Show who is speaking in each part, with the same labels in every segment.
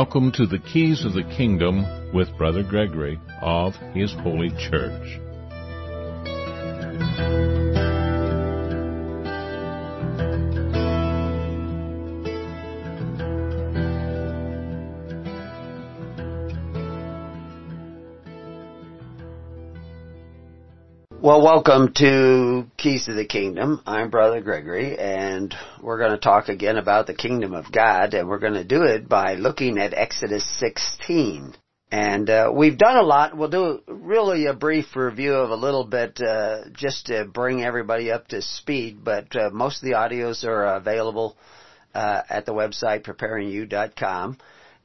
Speaker 1: Welcome to the Keys of the Kingdom with Brother Gregory of His Holy Church.
Speaker 2: Well, welcome to Keys to the Kingdom. I'm Brother Gregory, and we're going to talk again about the Kingdom of God, and we're going to do it by looking at Exodus 16. And uh, we've done a lot. We'll do really a brief review of a little bit, uh, just to bring everybody up to speed. But uh, most of the audios are available uh, at the website preparingyou.com.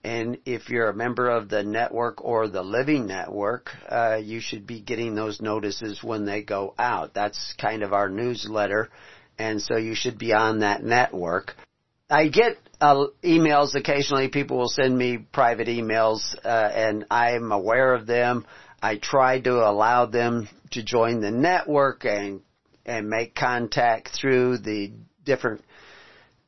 Speaker 2: And if you're a member of the network or the Living Network, uh, you should be getting those notices when they go out. That's kind of our newsletter, and so you should be on that network. I get uh, emails occasionally. People will send me private emails, uh, and I'm aware of them. I try to allow them to join the network and and make contact through the different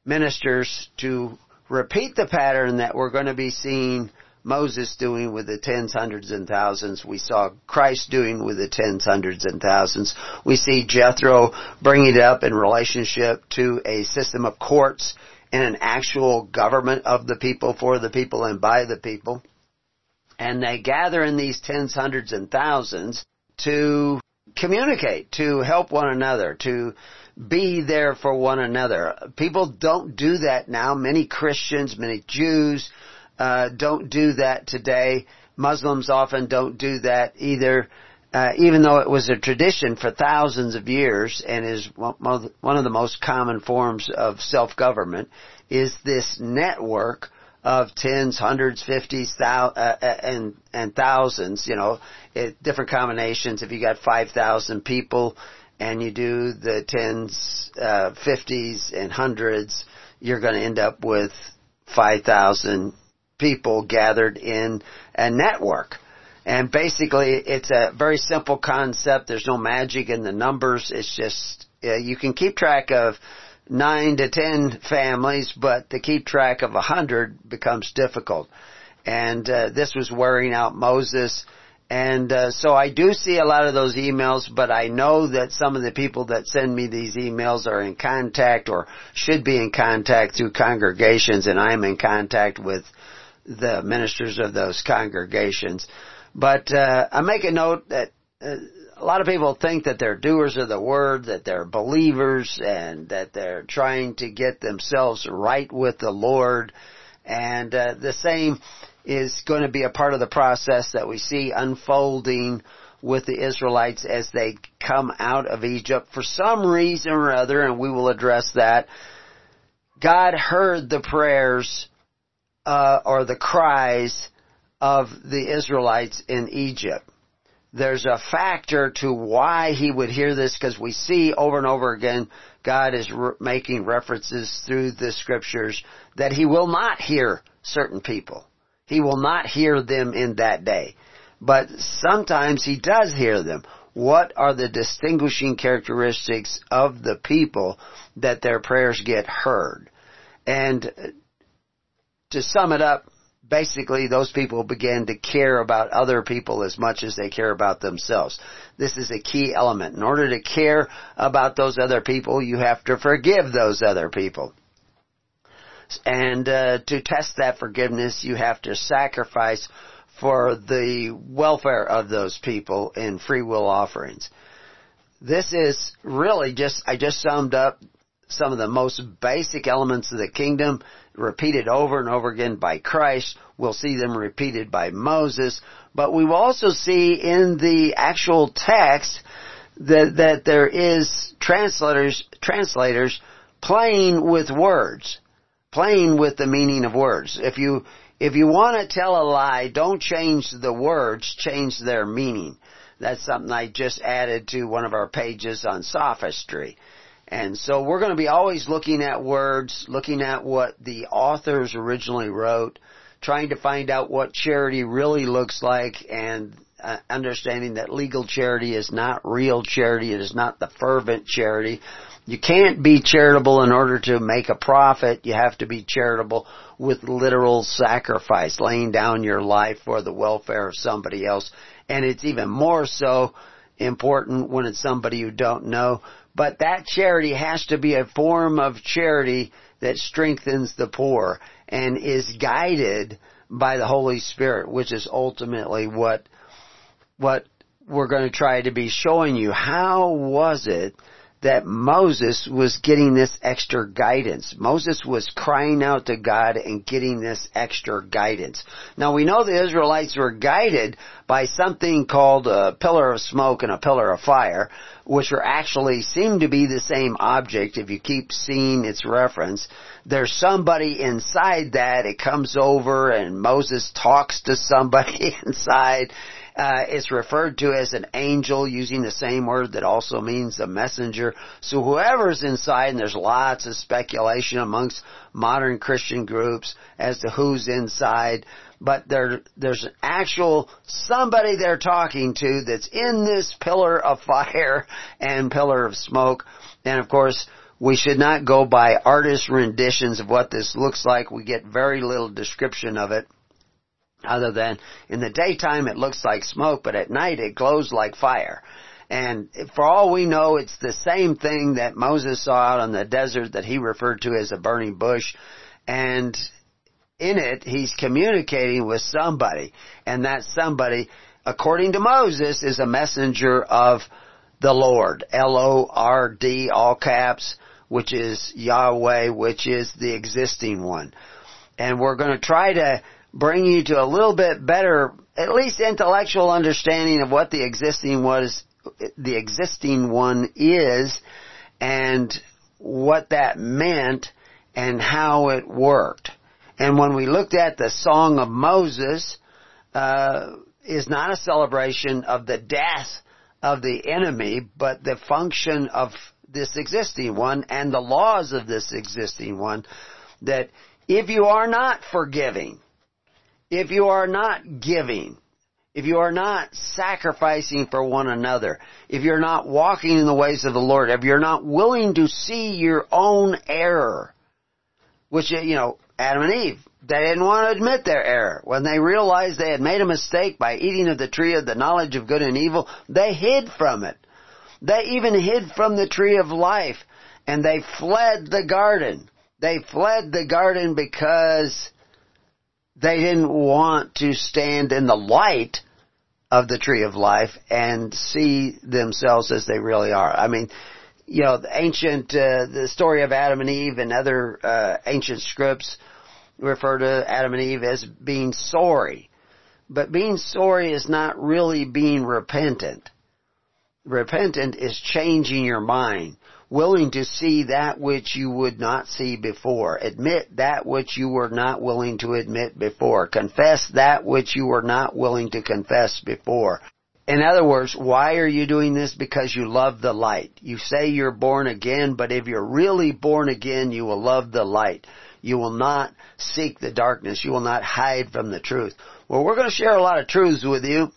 Speaker 2: ministers to repeat the pattern that we're going to be seeing Moses doing with the tens, hundreds, and thousands. We saw Christ doing with the tens, hundreds, and thousands. We see Jethro bringing it up in relationship to a system of courts and an actual government of the people, for the people, and by the people. And they gather in these tens, hundreds, and thousands to communicate, to help one another, to be there for one another. People don't do that now. Many Christians, many Jews, uh, don't do that today. Muslims often don't do that either. Uh, even though it was a tradition for thousands of years and is one of the most common forms of self-government, is this network of tens, hundreds, fifties, thou- uh, uh and and thousands. You know, it, different combinations. If you got five thousand people and you do the tens, uh, fifties, and hundreds, you're going to end up with 5,000 people gathered in a network. And basically, it's a very simple concept. There's no magic in the numbers. It's just, uh, you can keep track of nine to ten families, but to keep track of a hundred becomes difficult. And uh, this was wearing out Moses and uh, so I do see a lot of those emails, but I know that some of the people that send me these emails are in contact or should be in contact through congregations, and I'm in contact with the ministers of those congregations. But uh, I make a note that uh, a lot of people think that they're doers of the word, that they're believers, and that they're trying to get themselves right with the Lord. And uh, the same is going to be a part of the process that we see unfolding with the Israelites as they come out of Egypt for some reason or other, and we will address that. God heard the prayers uh, or the cries of the Israelites in Egypt. There's a factor to why he would hear this because we see over and over again God is re- making references through the scriptures that he will not hear certain people. He will not hear them in that day. But sometimes he does hear them. What are the distinguishing characteristics of the people that their prayers get heard? And to sum it up, basically those people begin to care about other people as much as they care about themselves. This is a key element. In order to care about those other people, you have to forgive those other people. And uh, to test that forgiveness, you have to sacrifice for the welfare of those people in free will offerings. This is really just, I just summed up some of the most basic elements of the kingdom repeated over and over again by Christ. We'll see them repeated by Moses, but we will also see in the actual text that, that there is translators, translators playing with words playing with the meaning of words. If you, if you want to tell a lie, don't change the words, change their meaning. That's something I just added to one of our pages on sophistry. And so we're going to be always looking at words, looking at what the authors originally wrote, trying to find out what charity really looks like, and uh, understanding that legal charity is not real charity. It is not the fervent charity. You can't be charitable in order to make a profit. You have to be charitable with literal sacrifice, laying down your life for the welfare of somebody else. And it's even more so important when it's somebody you don't know. But that charity has to be a form of charity that strengthens the poor and is guided by the Holy Spirit, which is ultimately what, what we're going to try to be showing you. How was it that Moses was getting this extra guidance. Moses was crying out to God and getting this extra guidance. Now we know the Israelites were guided by something called a pillar of smoke and a pillar of fire, which are actually seem to be the same object if you keep seeing its reference. There's somebody inside that, it comes over and Moses talks to somebody inside uh, it's referred to as an angel using the same word that also means a messenger. So whoever's inside, and there's lots of speculation amongst modern Christian groups as to who's inside, but there, there's an actual somebody they're talking to that's in this pillar of fire and pillar of smoke. And of course, we should not go by artist renditions of what this looks like. We get very little description of it other than in the daytime it looks like smoke, but at night it glows like fire. And for all we know, it's the same thing that Moses saw out on the desert that he referred to as a burning bush. And in it, he's communicating with somebody. And that somebody, according to Moses, is a messenger of the Lord. L-O-R-D, all caps, which is Yahweh, which is the existing one. And we're going to try to bring you to a little bit better, at least intellectual understanding of what the existing was, the existing one is, and what that meant, and how it worked. And when we looked at the Song of Moses, uh, is not a celebration of the death of the enemy, but the function of this existing one and the laws of this existing one. That if you are not forgiving, if you are not giving, if you are not sacrificing for one another, if you're not walking in the ways of the Lord, if you're not willing to see your own error, which, you know, Adam and Eve, they didn't want to admit their error. When they realized they had made a mistake by eating of the tree of the knowledge of good and evil, they hid from it. They even hid from the tree of life and they fled the garden. They fled the garden because they didn't want to stand in the light of the tree of life and see themselves as they really are. I mean, you know, the ancient, uh, the story of Adam and Eve and other uh, ancient scripts refer to Adam and Eve as being sorry. But being sorry is not really being repentant. Repentant is changing your mind willing to see that which you would not see before. Admit that which you were not willing to admit before. Confess that which you were not willing to confess before. In other words, why are you doing this? Because you love the light. You say you're born again, but if you're really born again, you will love the light. You will not seek the darkness. You will not hide from the truth. Well, we're going to share a lot of truths with you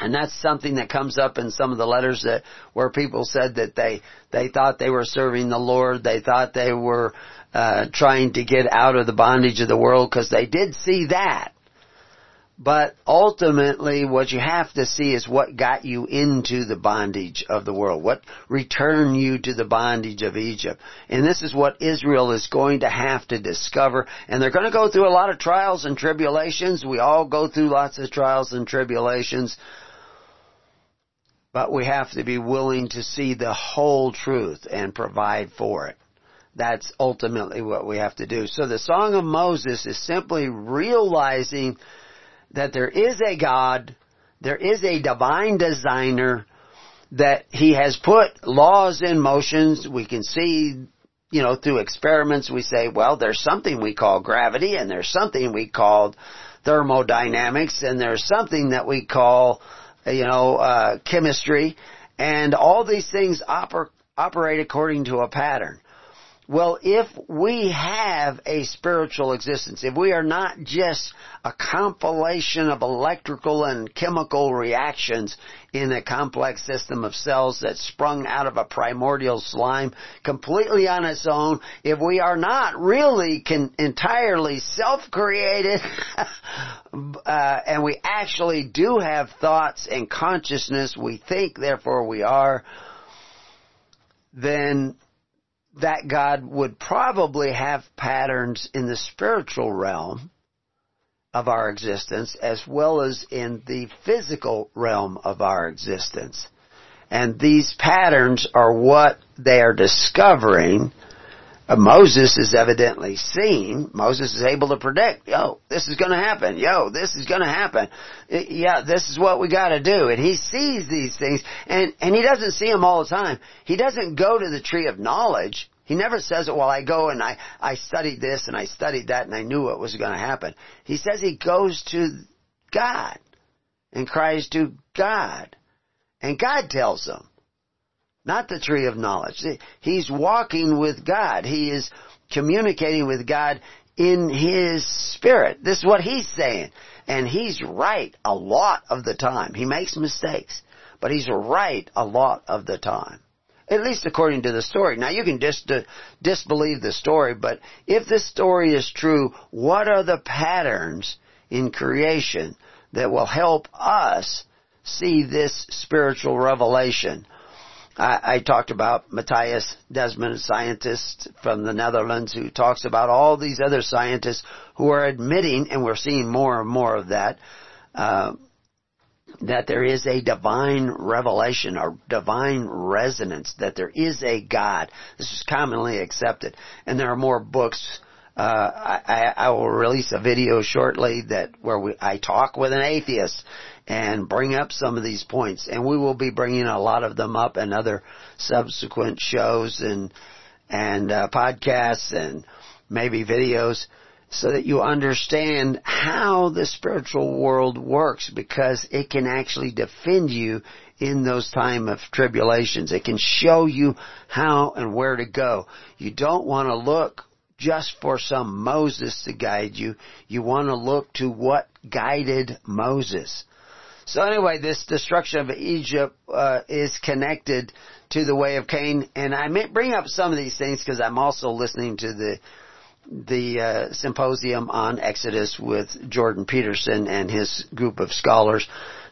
Speaker 2: and that's something that comes up in some of the letters that where people said that they they thought they were serving the Lord, they thought they were uh, trying to get out of the bondage of the world because they did see that. But ultimately, what you have to see is what got you into the bondage of the world. What returned you to the bondage of Egypt. And this is what Israel is going to have to discover. And they're going to go through a lot of trials and tribulations. We all go through lots of trials and tribulations. But we have to be willing to see the whole truth and provide for it. That's ultimately what we have to do. So the Song of Moses is simply realizing that there is a God, there is a divine designer, that He has put laws in motions. We can see, you know, through experiments we say, well, there's something we call gravity and there's something we call thermodynamics and there's something that we call you know, uh, chemistry, and all these things oper- operate according to a pattern. Well, if we have a spiritual existence, if we are not just a compilation of electrical and chemical reactions in a complex system of cells that sprung out of a primordial slime completely on its own, if we are not really entirely self-created, uh, and we actually do have thoughts and consciousness, we think, therefore we are, then that God would probably have patterns in the spiritual realm of our existence as well as in the physical realm of our existence. And these patterns are what they are discovering Uh, Moses is evidently seen. Moses is able to predict, yo, this is gonna happen. Yo, this is gonna happen. Yeah, this is what we gotta do. And he sees these things, and, and he doesn't see them all the time. He doesn't go to the tree of knowledge. He never says, it. well, I go and I, I studied this and I studied that and I knew what was gonna happen. He says he goes to God and cries to God. And God tells him. Not the tree of knowledge. He's walking with God. He is communicating with God in his spirit. This is what he's saying. And he's right a lot of the time. He makes mistakes, but he's right a lot of the time. At least according to the story. Now you can dis- disbelieve the story, but if this story is true, what are the patterns in creation that will help us see this spiritual revelation? I, I talked about Mattias Desmet, a scientist from the Netherlands who talks about all these other scientists who are admitting, and we're seeing more and more of that, uh, that there is a divine revelation or divine resonance, that there is a God. This is commonly accepted. And there are more books uh, I, I, will release a video shortly that where we, I talk with an atheist and bring up some of these points, and we will be bringing a lot of them up in other subsequent shows and and uh, podcasts and maybe videos, so that you understand how the spiritual world works, because it can actually defend you in those time of tribulations. It can show you how and where to go. You don't want to look just for some Moses to guide you. You want to look to what guided Moses. So anyway, this destruction of Egypt uh, is connected to the way of Cain, and I may bring up some of these things because I'm also listening to the the uh, symposium on Exodus with Jordan Peterson and his group of scholars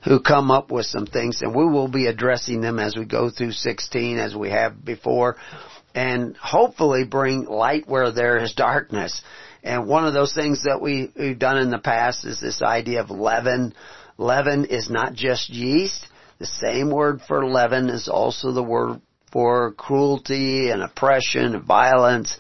Speaker 2: who come up with some things, and we will be addressing them as we go through 16 as we have before and hopefully bring light where there is darkness. And one of those things that we, we've done in the past is this idea of leaven. Leaven is not just yeast. The same word for leaven is also the word for cruelty and oppression and violence.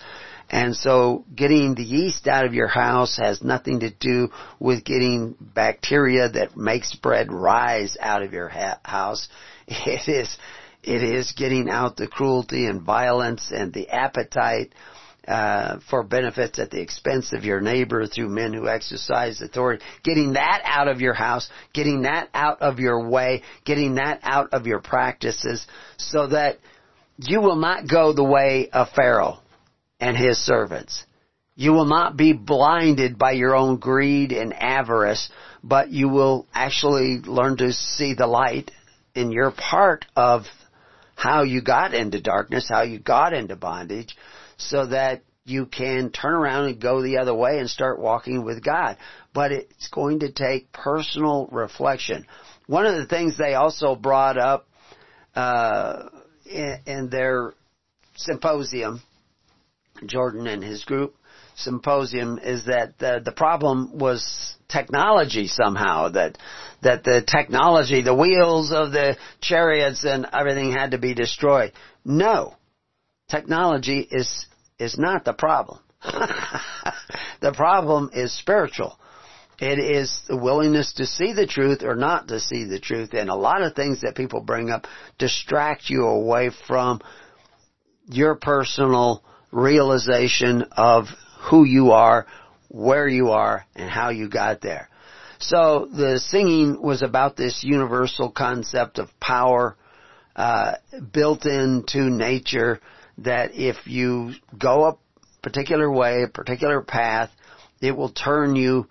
Speaker 2: And so getting the yeast out of your house has nothing to do with getting bacteria that makes bread rise out of your ha- house. It is it is getting out the cruelty and violence and the appetite uh, for benefits at the expense of your neighbor through men who exercise authority. Getting that out of your house, getting that out of your way, getting that out of your practices, so that you will not go the way of Pharaoh and his servants. You will not be blinded by your own greed and avarice, but you will actually learn to see the light in your part of how you got into darkness, how you got into bondage, so that you can turn around and go the other way and start walking with God. But it's going to take personal reflection. One of the things they also brought up uh, in, in their symposium, Jordan and his group symposium, is that the, the problem was technology somehow that that the technology, the wheels of the chariots and everything had to be destroyed. No. Technology is is not the problem. the problem is spiritual. It is the willingness to see the truth or not to see the truth. And a lot of things that people bring up distract you away from your personal realization of who you are, where you are and how you got there. So the singing was about this universal concept of power uh, built into nature that if you go a particular way, a particular path, it will turn you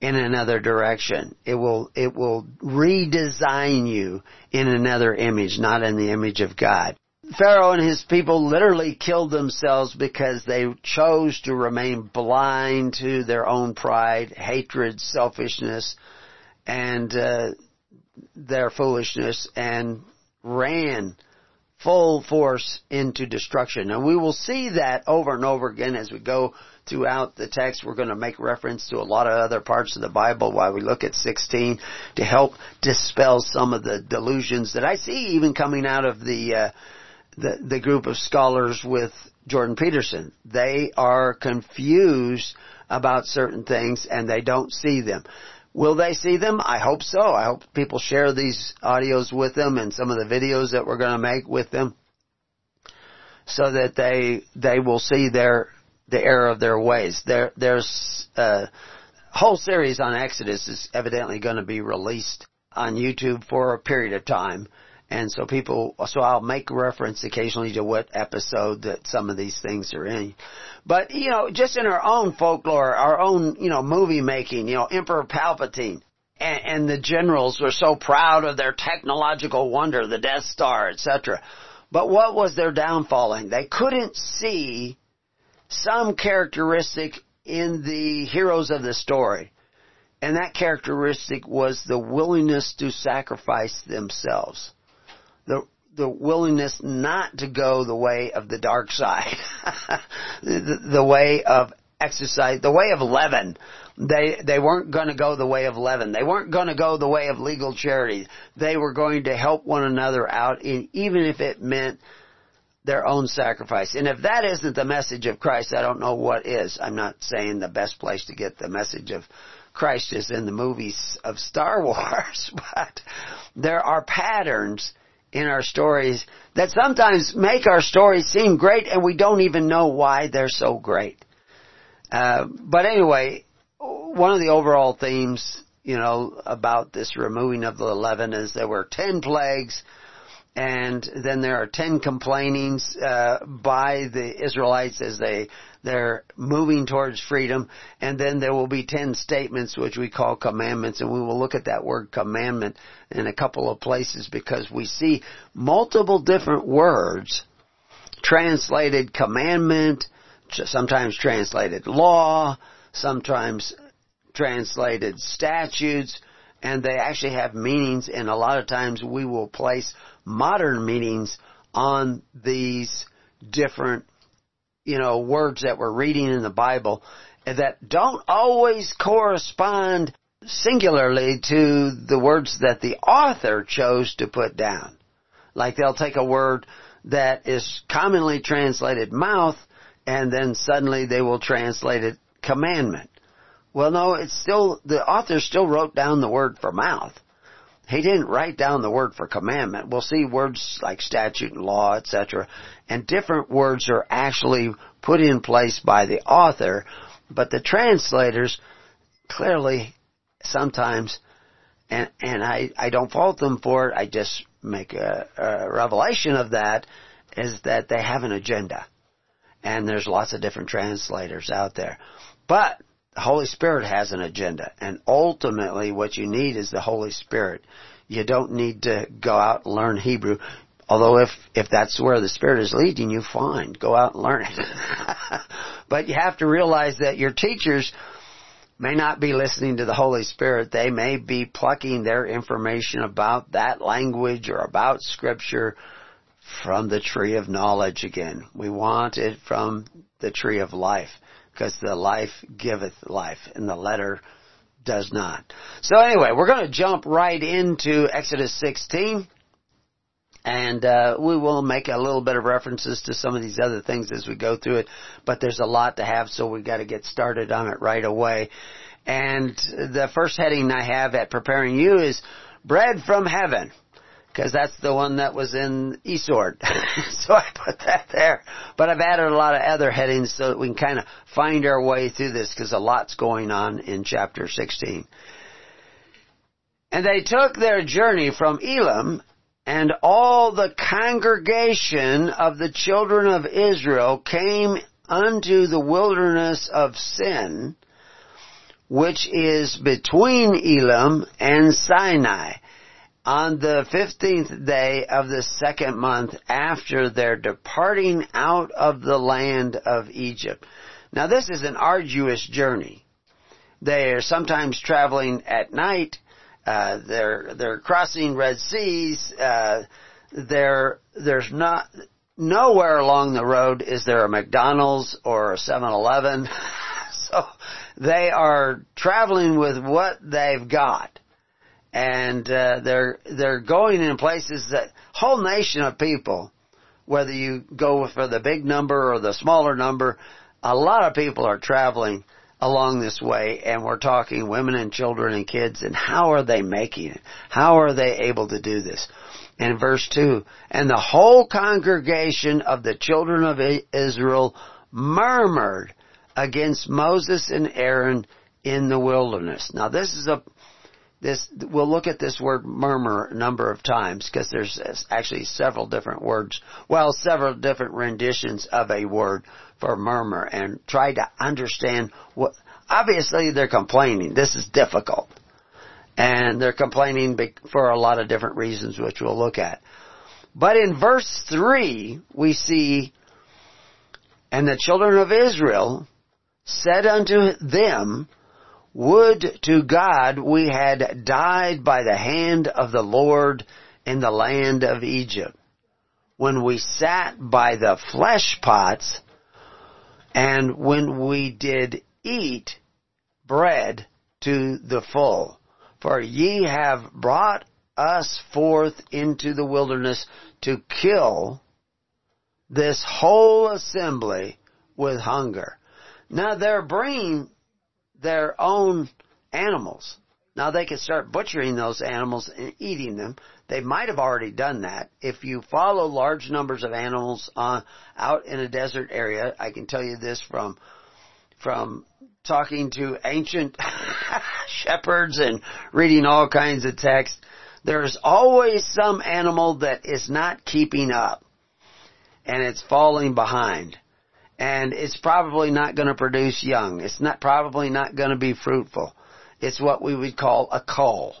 Speaker 2: in another direction. It will, it will redesign you in another image, not in the image of God. Pharaoh and his people literally killed themselves because they chose to remain blind to their own pride, hatred, selfishness, and uh, their foolishness, and ran full force into destruction. And we will see that over and over again as we go throughout the text. We're going to make reference to a lot of other parts of the Bible while we look at 16 to help dispel some of the delusions that I see even coming out of the uh, the, the group of scholars with Jordan Peterson. They are confused about certain things and they don't see them. Will they see them? I hope so. I hope people share these audios with them and some of the videos that we're going to make with them so that they, they will see their, the error of their ways. There, there's a whole series on Exodus is evidently going to be released on YouTube for a period of time. And so people, so I'll make reference occasionally to what episode that some of these things are in. But, you know, just in our own folklore, our own, you know, movie making, you know, Emperor Palpatine and, and the generals were so proud of their technological wonder, the Death Star, etc. But what was their downfalling? They couldn't see some characteristic in the heroes of the story. And that characteristic was the willingness to sacrifice themselves the willingness not to go the way of the dark side, the, the way of exercise, the way of leaven. They they weren't going to go the way of leaven. They weren't going to go the way of legal charity. They were going to help one another out, in, even if it meant their own sacrifice. And if that isn't the message of Christ, I don't know what is. I'm not saying the best place to get the message of Christ is in the movies of Star Wars, but there are patterns in our stories that sometimes make our stories seem great and we don't even know why they're so great. Uh, but anyway, one of the overall themes, you know, about this removing of the leaven is there were ten plagues and then there are ten complainings uh, by the Israelites as they they're moving towards freedom, and then there will be ten statements which we call commandments, and we will look at that word commandment in a couple of places because we see multiple different words translated commandment, sometimes translated law, sometimes translated statutes, and they actually have meanings, and a lot of times we will place modern meanings on these different, you know, words that we're reading in the Bible that don't always correspond singularly to the words that the author chose to put down. Like they'll take a word that is commonly translated mouth and then suddenly they will translate it commandment. Well, no, it's still, the author still wrote down the word for mouth. He didn't write down the word for commandment. We'll see words like statute and law, etc. And different words are actually put in place by the author, but the translators clearly sometimes, and, and I, I don't fault them for it, I just make a, a revelation of that, is that they have an agenda. And there's lots of different translators out there. But Holy Spirit has an agenda, and ultimately what you need is the Holy Spirit. You don't need to go out and learn Hebrew. Although if, if that's where the Spirit is leading you, fine, go out and learn it. but you have to realize that your teachers may not be listening to the Holy Spirit. They may be plucking their information about that language or about Scripture from the tree of knowledge again. We want it from the tree of life because the life giveth life and the letter does not. So anyway, we're going to jump right into Exodus 16 and uh, we will make a little bit of references to some of these other things as we go through it, but there's a lot to have so we've got to get started on it right away. And the first heading I have at preparing you is bread from heaven because that's the one that was in eSword. so I put that there. But I've added a lot of other headings so that we can kind of find our way through this because a lot's going on in chapter 16. And they took their journey from Elim And all the congregation of the children of Israel came unto the wilderness of Sin, which is between Elim and Sinai, on the fifteenth day of the second month after their departing out of the land of Egypt. Now this is an arduous journey. They are sometimes traveling at night. Uh, they're they're crossing Red Seas. Uh, there there's not nowhere along the road is there a McDonald's or a 7-Eleven. so they are traveling with what they've got, and uh, they're they're going in places that whole nation of people. Whether you go for the big number or the smaller number, a lot of people are traveling along this way and we're talking women and children and kids and how are they making it? How are they able to do this? In verse 2, and the whole congregation of the children of Israel murmured against Moses and Aaron in the wilderness. Now this is a, this, we'll look at this word murmur a number of times because there's actually several different words, well, several different renditions of a word for murmur and try to understand what, obviously they're complaining. This is difficult. And they're complaining for a lot of different reasons which we'll look at. But in verse 3, we see, and the children of Israel said unto them, Would to God we had died by the hand of the Lord in the land of Egypt, when we sat by the flesh pots and when we did eat bread to the full. For ye have brought us forth into the wilderness to kill this whole assembly with hunger. Now they're bringing their own animals. Now they can start butchering those animals and eating them. They might have already done that. If you follow large numbers of animals uh, out in a desert area, I can tell you this from from talking to ancient shepherds and reading all kinds of texts, There's always some animal that is not keeping up and it's falling behind. And it's probably not going to produce young. It's not probably not going to be fruitful. It's what we would call a cull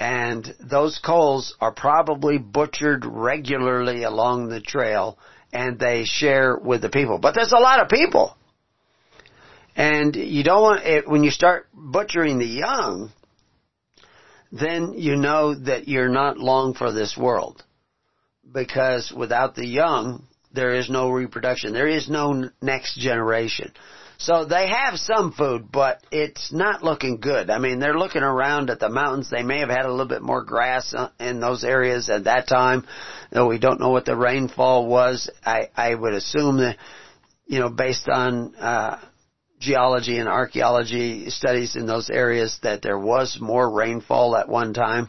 Speaker 2: and those culls are probably butchered regularly along the trail and they share with the people. But there's a lot of people. And you don't want, it, when you start butchering the young, then you know that you're not long for this world. Because without the young, there is no reproduction. There is no next generation. So they have some food, but it's not looking good. I mean, they're looking around at the mountains. They may have had a little bit more grass uh, in those areas at that time, though we don't know what the rainfall was. I, I would assume that, you know, based on, uh, geology and archaeology studies in those areas that there was more rainfall at one time.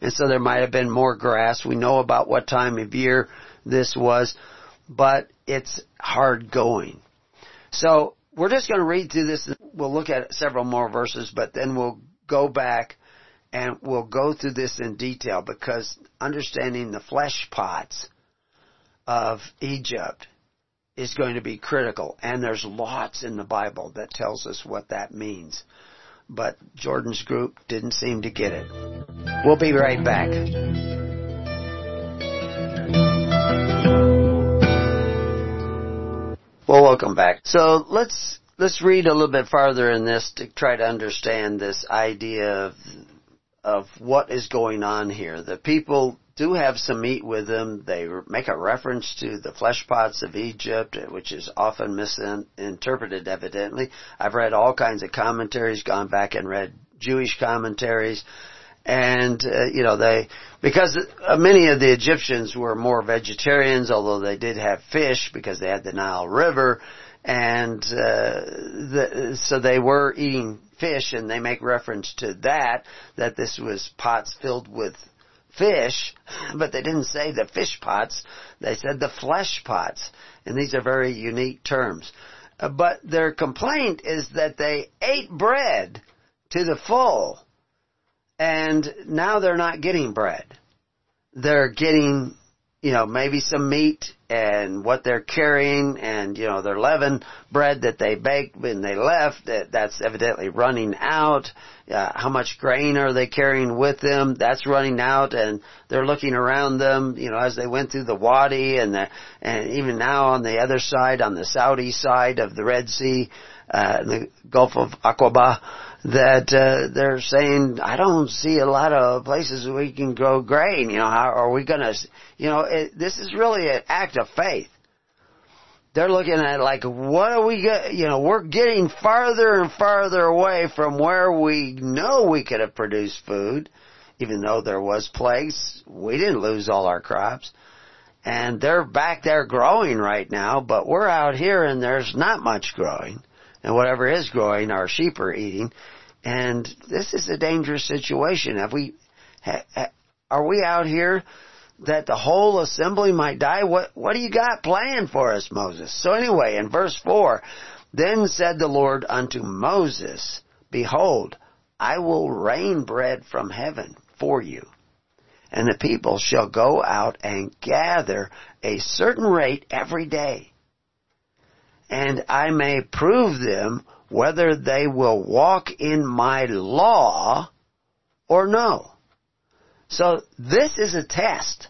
Speaker 2: And so there might have been more grass. We know about what time of year this was, but it's hard going. So we're just going to read through this. We'll look at several more verses, but then we'll go back and we'll go through this in detail because understanding the flesh pots of Egypt is going to be critical. And there's lots in the Bible that tells us what that means. But Jordan's group didn't seem to get it. We'll be right back. Well, welcome back. So let's let's read a little bit farther in this to try to understand this idea of of what is going on here. The people do have some meat with them. They make a reference to the flesh pots of Egypt, which is often misinterpreted evidently. I've read all kinds of commentaries, gone back and read Jewish commentaries, and uh, you know they because uh, many of the Egyptians were more vegetarians, although they did have fish because they had the Nile River, and uh, the, so they were eating fish, and they make reference to that that this was pots filled with fish, but they didn't say the fish pots; they said the flesh pots, and these are very unique terms. Uh, but their complaint is that they ate bread to the full and now they're not getting bread. they're getting, you know, maybe some meat and what they're carrying and, you know, their leaven bread that they baked when they left, that, that's evidently running out. Uh, how much grain are they carrying with them? That's running out and they're looking around them, you know, as they went through the Wadi and the, and even now on the other side, on the Saudi side of the Red Sea, uh, the Gulf of Aqaba, that uh, they're saying, I don't see a lot of places we can grow grain. You know, how are we going to? You know, it, this is really an act of faith. They're looking at like, what are we get? You know, we're getting farther and farther away from where we know we could have produced food, even though there was plagues. We didn't lose all our crops. And they're back there growing right now, but we're out here and there's not much growing and whatever is growing, our sheep are eating. And this is a dangerous situation. Have we, ha, ha, are we out here that the whole assembly might die? What, what do you got planned for us, Moses? So anyway, in verse 4, then said the Lord unto Moses, Behold, I will rain bread from heaven for you. And the people shall go out and gather a certain rate every day and I may prove them whether they will walk in my law or no. So this is a test.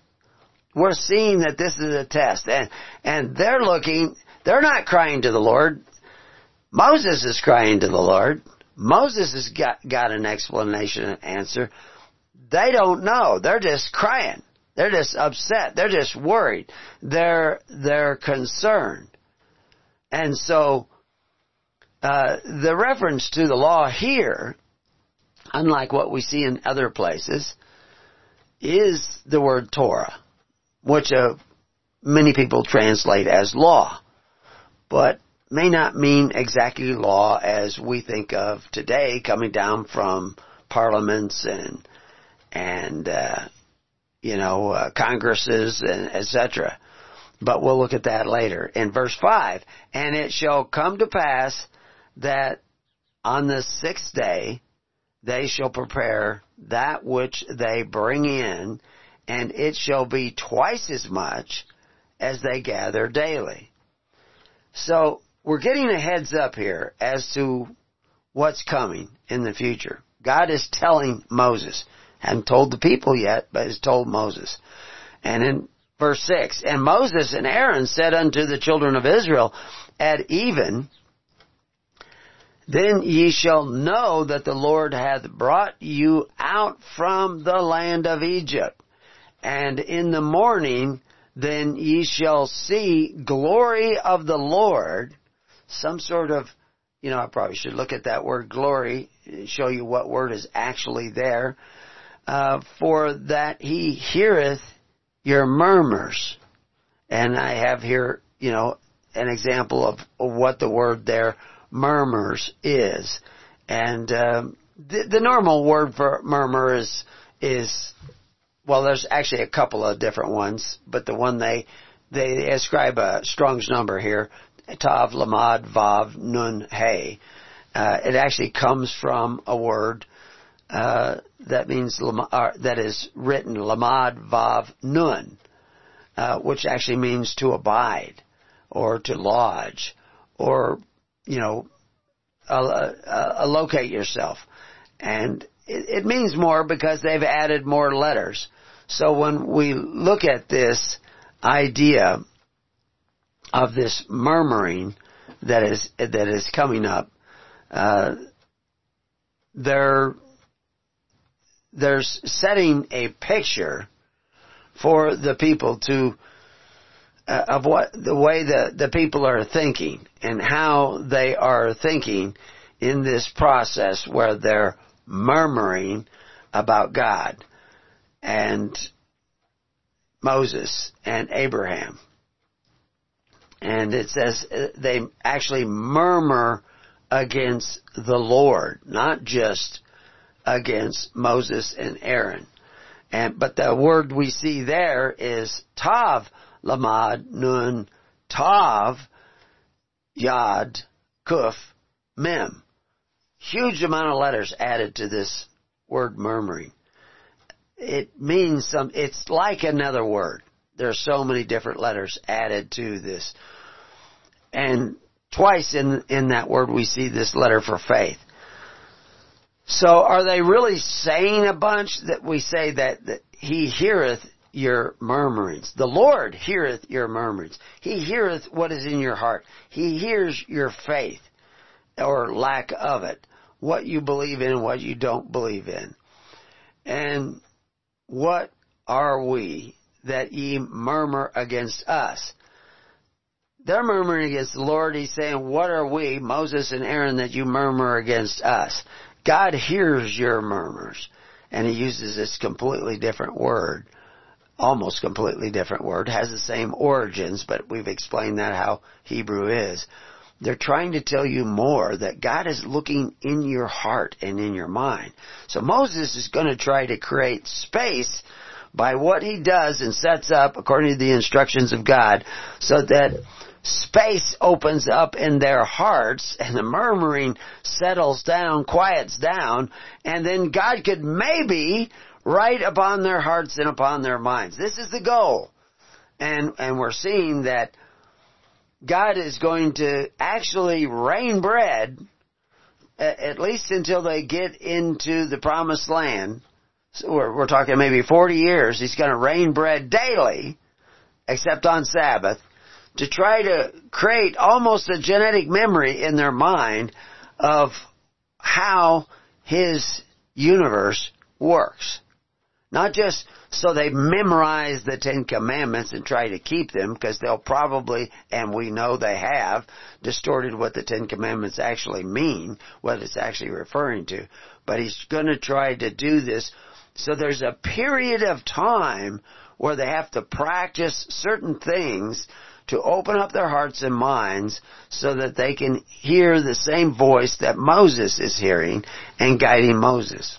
Speaker 2: We're seeing that this is a test and, and they're looking, they're not crying to the Lord. Moses is crying to the Lord. Moses has got, got an explanation and answer. They don't know. They're just crying. They're just upset. They're just worried. They're, they're concerned. And so, uh, the reference to the law here, unlike what we see in other places, is the word Torah, which uh, many people translate as law, but may not mean exactly law as we think of today, coming down from parliaments and and uh, you know uh, congresses and etc. But we'll look at that later. In verse 5, and it shall come to pass that on the sixth day they shall prepare that which they bring in, and it shall be twice as much as they gather daily. So, we're getting a heads up here as to what's coming in the future. God is telling Moses. Hadn't told the people yet, but has told Moses. And in Verse 6, And Moses and Aaron said unto the children of Israel, At even, then ye shall know that the Lord hath brought you out from the land of Egypt. And in the morning, then ye shall see glory of the Lord, some sort of, you know, I probably should look at that word glory, and show you what word is actually there, uh, for that he heareth your murmurs. And I have here, you know, an example of, what the word there, murmurs, is. And um, the, the normal word for murmur is is well, there's actually a couple of different ones, but the one they they ascribe a Strong's number here, Tav Lamad Vav Nun Hey. Uh, it actually comes from a word uh, that means uh, that is written lamad vav nun, uh, which actually means to abide or to lodge or you know locate yourself, and it, it means more because they've added more letters. So when we look at this idea of this murmuring that is that is coming up, uh, they're there's setting a picture for the people to uh, of what the way the the people are thinking and how they are thinking in this process where they're murmuring about God and Moses and Abraham. And it says uh, they actually murmur against the Lord, not just against Moses and Aaron. And, but the word we see there is Tav Lamad Nun Tav Yad Kuf Mem. Huge amount of letters added to this word murmuring. it means some, it's like another word. There are so many different letters added to this. And twice in, in that word we see this letter for faith. So are they really saying a bunch that we say that, that he heareth your murmurings. The Lord heareth your murmurings. He heareth what is in your heart. He hears your faith or lack of it. What you believe in, and what you don't believe in. And what are we that ye murmur against us? They're murmuring against the Lord. He's saying, what are we, Moses and Aaron, that you murmur against us? God hears your murmurs. And he uses this completely different word almost completely different word, has the same origins, but we've explained that how Hebrew is. They're trying to tell you more that God is looking in your heart and in your mind. So Moses is going to try to create space by what he does and sets up according to the instructions of God so that space opens up in their hearts and the murmuring settles down, quiets down, and then God could maybe write upon their hearts and upon their minds. This is the goal. And, and we're seeing that God is going to actually rain bread, at least until they get into the promised land. So we're, we're talking maybe 40 years. He's going to rain bread daily, except on Sabbath, to try to create almost a genetic memory in their mind of how His universe works. Not just so they memorize the Ten Commandments and try to keep them, because they'll probably, and we know they have, distorted what the Ten Commandments actually mean, what it's actually referring to. But he's gonna try to do this, so there's a period of time where they have to practice certain things to open up their hearts and minds so that they can hear the same voice that Moses is hearing and guiding Moses.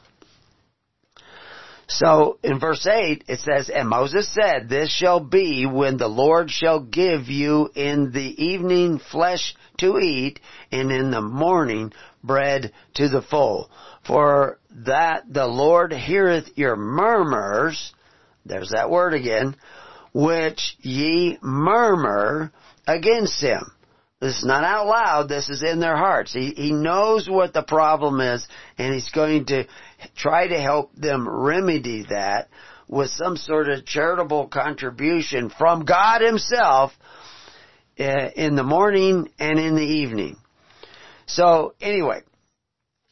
Speaker 2: So in verse 8 it says, And Moses said, This shall be when the Lord shall give you in the evening flesh to eat, and in the morning bread to the full. For that the Lord heareth your murmurs, there's that word again, which ye murmur against him. This is not out loud, this is in their hearts. He, he knows what the problem is, and he's going to try to help them remedy that with some sort of charitable contribution from God Himself uh, in the morning and in the evening. So anyway,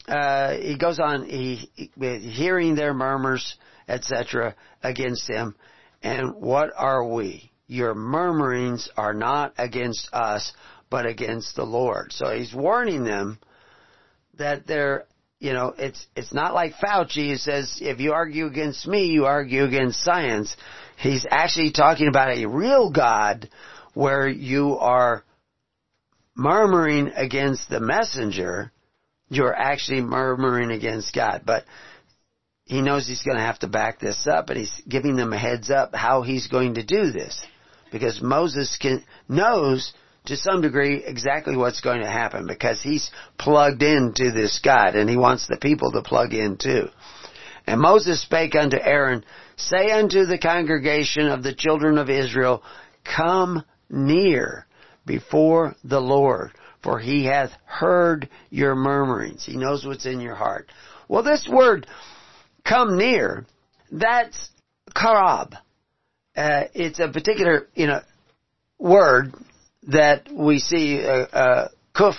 Speaker 2: uh, he goes on, he, he hearing their murmurs, etc., against him, and what are we? Your murmurings are not against us, but against the Lord. So he's warning them that they're, you know, it's, it's not like Fauci who says, if you argue against me, you argue against science. He's actually talking about a real God where you are murmuring against the messenger, you're actually murmuring against God. But he knows he's going to have to back this up, and he's giving them a heads up how he's going to do this. Because Moses can, knows to some degree exactly what's going to happen because he's plugged into this God and he wants the people to plug in too. And Moses spake unto Aaron, say unto the congregation of the children of Israel, come near before the Lord, for he hath heard your murmurings. He knows what's in your heart. Well, this word, come near, that's karab. Uh, it's a particular, you know, word that we see uh, uh, kuf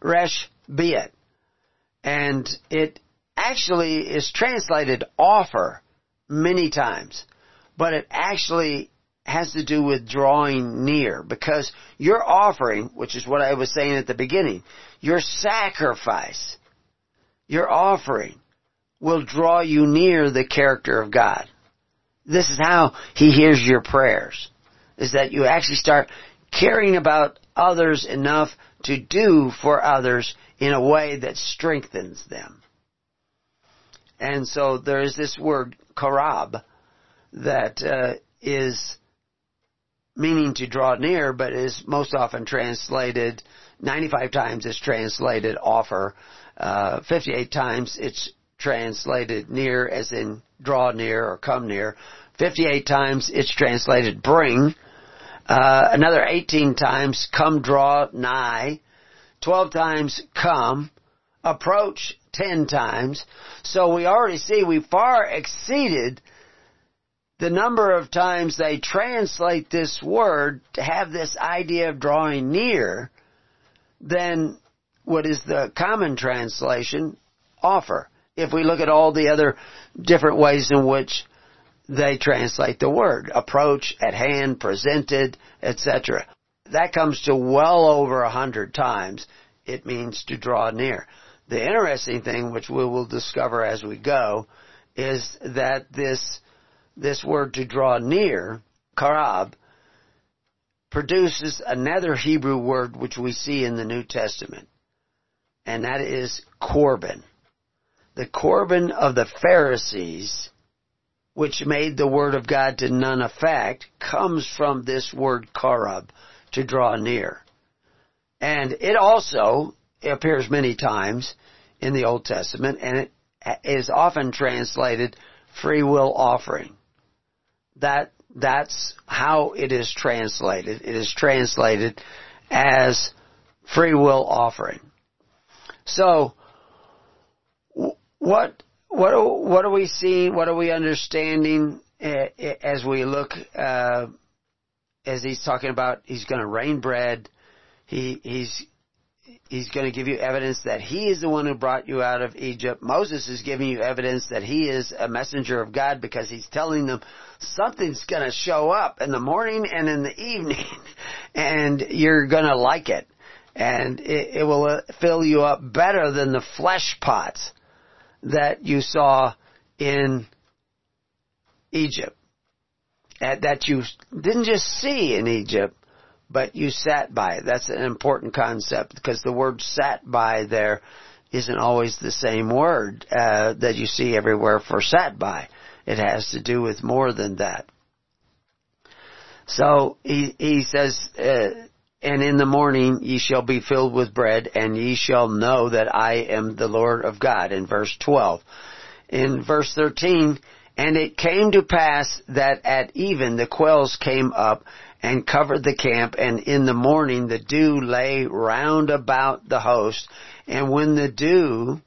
Speaker 2: resh biet, and it actually is translated offer many times, but it actually has to do with drawing near because your offering, which is what I was saying at the beginning, your sacrifice, your offering will draw you near the character of God. This is how He hears your prayers. Is that you actually start caring about others enough to do for others in a way that strengthens them. And so there is this word karab that uh, is meaning to draw near, but is most often translated 95 times it's translated offer, uh, 58 times it's translated near as in draw near or come near. 58 times it's translated bring. Uh, another 18 times come draw nigh. 12 times come. Approach 10 times. So we already see we far exceeded the number of times they translate this word to have this idea of drawing near than what is the common translation offer. If we look at all the other different ways in which they translate the word, approach, at hand, presented, etc. That comes to well over a hundred times. It means to draw near. The interesting thing, which we will discover as we go, is that this this word to draw near, karab, produces another Hebrew word which we see in the New Testament, and that is korban. The korban of the Pharisees, which made the word of God to none effect, comes from this word karab, to draw near. And it also appears many times in the Old Testament, and it is often translated free will offering that that's how it is translated. It is translated as free will offering. So, what what what are we seeing? What are we understanding eh, eh, as we look? Uh, as he's talking about, he's going to rain bread. He he's he's going to give you evidence that he is the one who brought you out of Egypt. Moses is giving you evidence that he is a messenger of God because he's telling them something's going to show up in the morning and in the evening and you're going to like it. And it, it will uh, fill you up better than the flesh pots that you saw in Egypt. That you didn't just see in Egypt, but you sat by. That's an important concept because the word sat by there isn't always the same word uh, that you see everywhere for sat by. It has to do with more than that. So he he says, uh, and in the morning ye shall be filled with bread, and ye shall know that I am the Lord of God. In verse twelve, in verse thirteen, and it came to pass that at even the quails came up and covered the camp, and in the morning the dew lay round about the host, and when the dew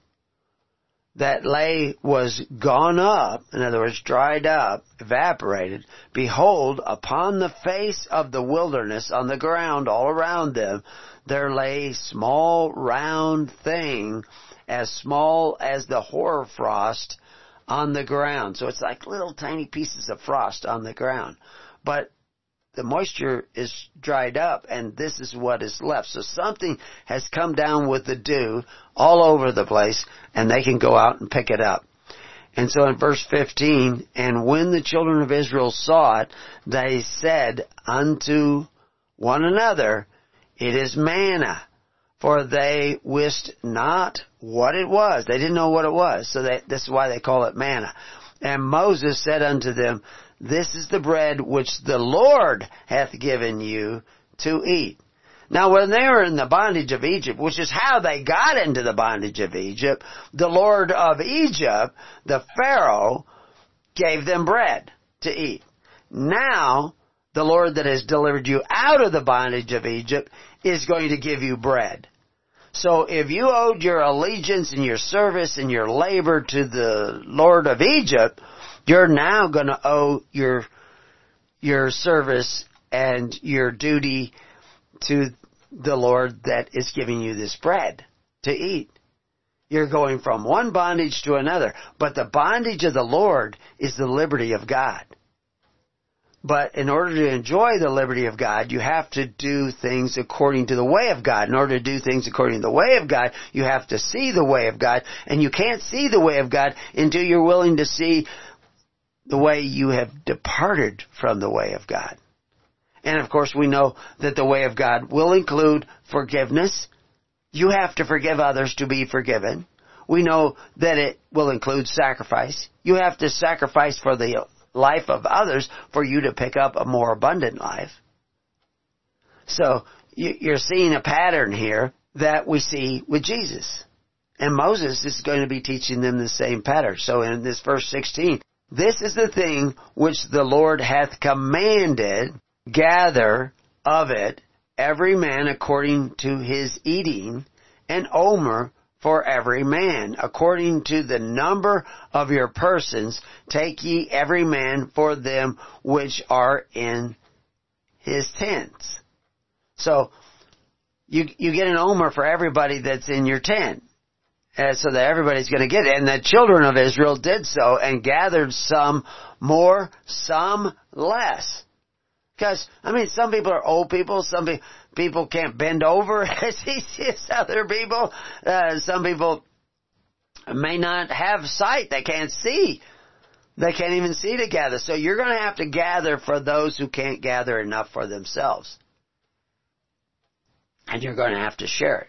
Speaker 2: that lay was gone up, in other words, dried up, evaporated, behold, upon the face of the wilderness, on the ground all around them, there lay small round thing, as small as the hoar frost on the ground. So it's like little tiny pieces of frost on the ground. But the moisture is dried up and this is what is left. So something has come down with the dew all over the place and they can go out and pick it up. And so in verse 15, and when the children of Israel saw it, they said unto one another, it is manna. For they wist not what it was. They didn't know what it was. So they, this is why they call it manna. And Moses said unto them, this is the bread which the Lord hath given you to eat. Now when they were in the bondage of Egypt, which is how they got into the bondage of Egypt, the Lord of Egypt, the Pharaoh, gave them bread to eat. Now, the Lord that has delivered you out of the bondage of Egypt is going to give you bread. So if you owed your allegiance and your service and your labor to the Lord of Egypt, you're now going to owe your your service and your duty to the Lord that is giving you this bread to eat. You're going from one bondage to another, but the bondage of the Lord is the liberty of God. But in order to enjoy the liberty of God, you have to do things according to the way of God. In order to do things according to the way of God, you have to see the way of God. And you can't see the way of God until you're willing to see the way you have departed from the way of God. And of course we know that the way of God will include forgiveness. You have to forgive others to be forgiven. We know that it will include sacrifice. You have to sacrifice for the life of others for you to pick up a more abundant life. So you're seeing a pattern here that we see with Jesus. And Moses is going to be teaching them the same pattern. So in this verse 16, this is the thing which the Lord hath commanded, gather of it every man according to his eating, an omer for every man. According to the number of your persons, take ye every man for them which are in his tents. So, you, you get an omer for everybody that's in your tent. Uh, so that everybody's going to get it. And the children of Israel did so and gathered some more, some less. Because, I mean, some people are old people, some be, people can't bend over as easy as other people. Uh, some people may not have sight, they can't see. They can't even see together. So you're going to have to gather for those who can't gather enough for themselves. And you're going to have to share it.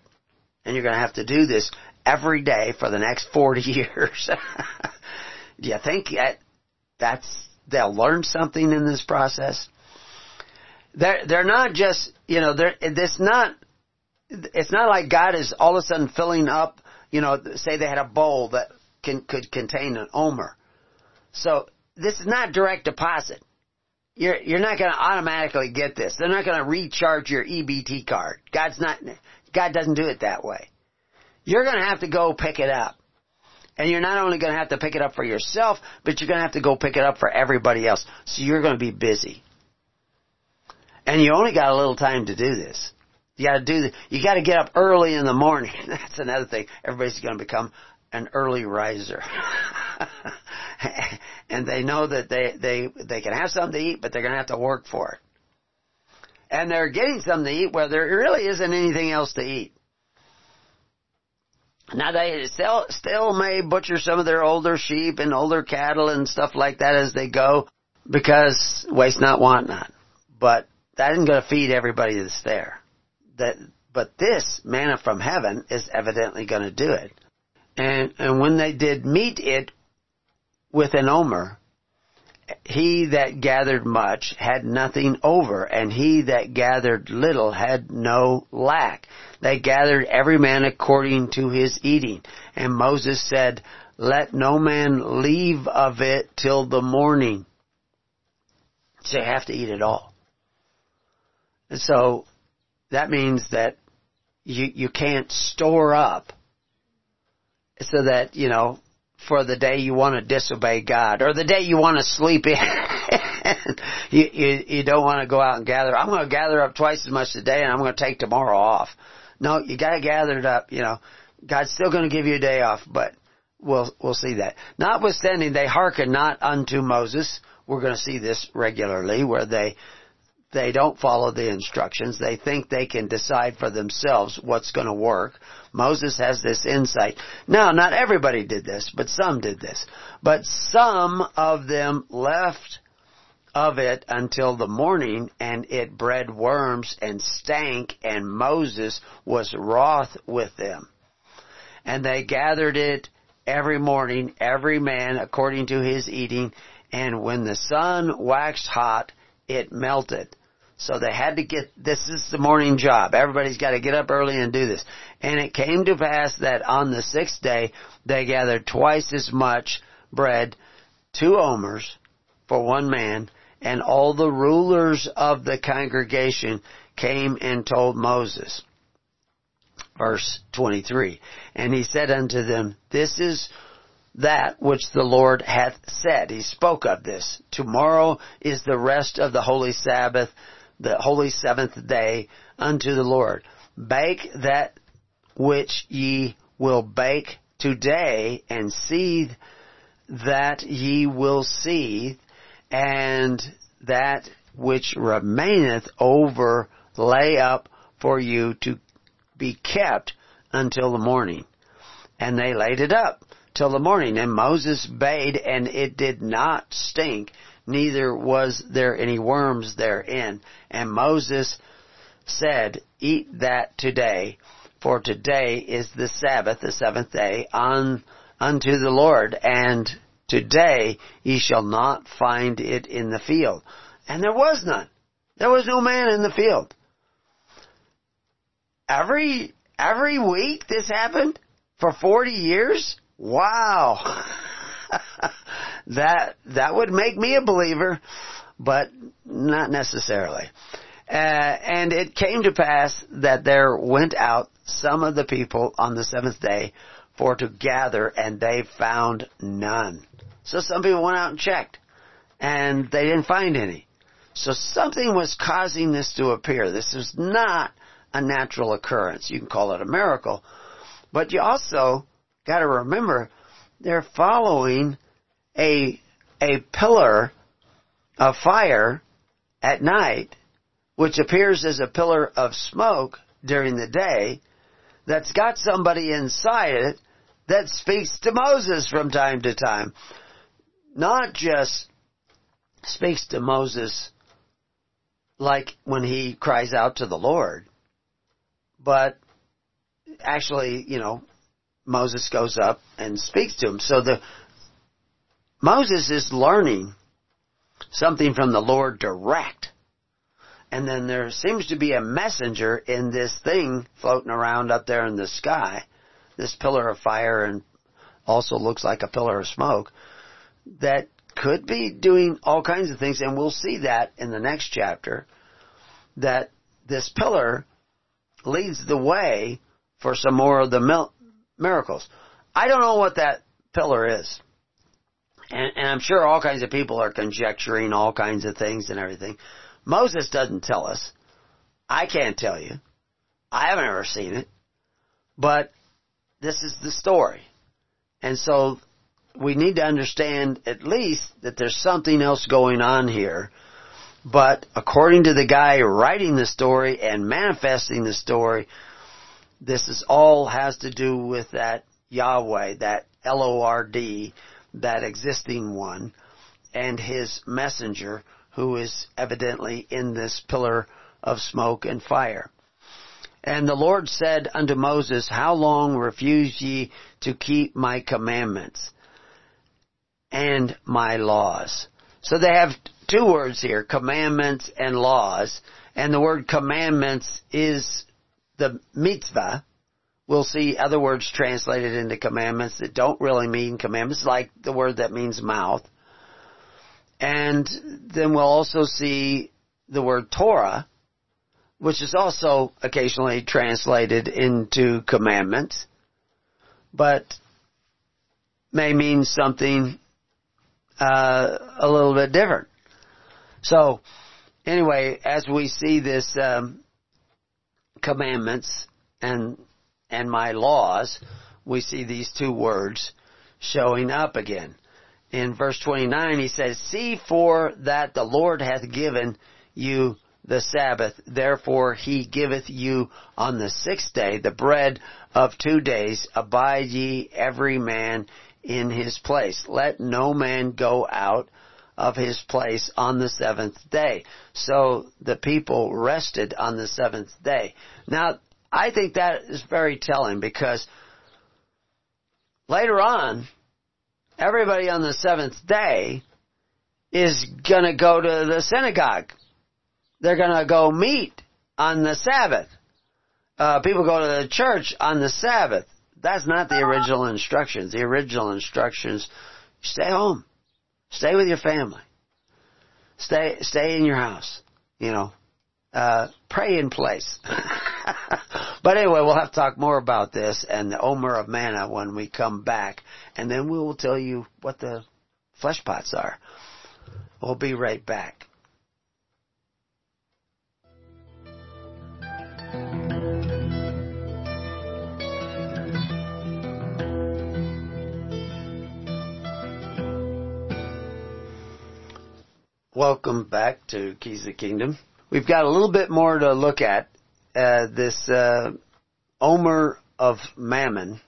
Speaker 2: And you're going to have to do this every day for the next 40 years. Do you think that that's, they'll learn something in this process? They're, they're not just, you know, they're, it's not, it's not like God is all of a sudden filling up, you know, say they had a bowl that can, could contain an omer. So, this is not direct deposit. You're, you're not gonna automatically get this. They're not gonna recharge your EBT card. God's not, God doesn't do it that way. You're gonna have to go pick it up. And you're not only gonna have to pick it up for yourself, but you're gonna have to go pick it up for everybody else. So you're gonna be busy. And you only got a little time to do this. You gotta do the, you gotta get up early in the morning. That's another thing. Everybody's gonna become an early riser. and they know that they, they, they can have something to eat, but they're gonna have to work for it. And they're getting something to eat where there really isn't anything else to eat. Now they still, still may butcher some of their older sheep and older cattle and stuff like that as they go because waste not, want not. But that isn't going to feed everybody that's there. That, but this manna from heaven is evidently going to do it. And, and when they did mete it with an omer, he that gathered much had nothing over, and he that gathered little had no lack. They gathered every man according to his eating. And Moses said, Let no man leave of it till the morning. So you have to eat it all. And so that means that you you can't store up so that, you know, for the day you want to disobey God or the day you want to sleep in. you, you, you don't want to go out and gather. I'm going to gather up twice as much today and I'm going to take tomorrow off. No, you got to gather it up, you know. God's still going to give you a day off, but we'll, we'll see that. Notwithstanding, they hearken not unto Moses. We're going to see this regularly where they they don't follow the instructions. They think they can decide for themselves what's going to work. Moses has this insight. Now, not everybody did this, but some did this. But some of them left of it until the morning, and it bred worms and stank, and Moses was wroth with them. And they gathered it every morning, every man according to his eating, and when the sun waxed hot, it melted. So they had to get, this is the morning job. Everybody's got to get up early and do this. And it came to pass that on the sixth day, they gathered twice as much bread, two omers, for one man, and all the rulers of the congregation came and told Moses. Verse 23. And he said unto them, This is that which the Lord hath said. He spoke of this. Tomorrow is the rest of the holy Sabbath the holy seventh day unto the Lord. Bake that which ye will bake today and seethe that ye will seethe and that which remaineth over lay up for you to be kept until the morning. And they laid it up till the morning. And Moses bade, and it did not stink, neither was there any worms therein. And Moses said, Eat that today, for today is the Sabbath, the seventh day, on, unto the Lord, and today ye shall not find it in the field. And there was none. There was no man in the field. Every, every week this happened? For 40 years? Wow. that, that would make me a believer, but not necessarily. Uh, and it came to pass that there went out some of the people on the seventh day for to gather and they found none. So some people went out and checked and they didn't find any. So something was causing this to appear. This is not a natural occurrence. You can call it a miracle. But you also gotta remember they're following a, a pillar of fire at night, which appears as a pillar of smoke during the day, that's got somebody inside it that speaks to Moses from time to time. Not just speaks to Moses like when he cries out to the Lord, but actually, you know, Moses goes up and speaks to him. So the Moses is learning something from the Lord direct. And then there seems to be a messenger in this thing floating around up there in the sky, this pillar of fire and also looks like a pillar of smoke, that could be doing all kinds of things, and we'll see that in the next chapter, that this pillar leads the way for some more of the miracles. I don't know what that pillar is. And, and, I'm sure all kinds of people are conjecturing all kinds of things and everything. Moses doesn't tell us. I can't tell you. I haven't ever seen it. But this is the story. And so we need to understand at least that there's something else going on here. But according to the guy writing the story and manifesting the story, this is all has to do with that Yahweh, that L-O-R-D, that existing one, and his messenger, who is evidently in this pillar of smoke and fire. And the Lord said unto Moses, How long refuse ye to keep my commandments and my laws? So they have two words here, commandments and laws. And the word commandments is the mitzvah, we'll see other words translated into commandments that don't really mean commandments, like the word that means mouth. And then we'll also see the word Torah, which is also occasionally translated into commandments, but may mean something uh, a little bit different. So, anyway, as we see this um, commandments and and my laws, we see these two words showing up again. In verse 29 he says, See for that the Lord hath given you the Sabbath, therefore he giveth you on the sixth day the bread of two days, abide ye every man in his place. Let no man go out of his place on the seventh day. So the people rested on the seventh day. Now, I think that is very telling because later on, everybody on the seventh day is gonna go to the synagogue. They're gonna go meet on the Sabbath. Uh, people go to the church on the Sabbath. That's not the original instructions. The original instructions, stay home. Stay with your family. Stay, stay in your house. You know, uh, pray in place. but anyway, we'll have to talk more about this and the Omer of manna when we come back, and then we will tell you what the flesh pots are. We'll be right back. Welcome back to Keys of the Kingdom. We've got a little bit more to look at. Uh, this uh, Omer of Mammon.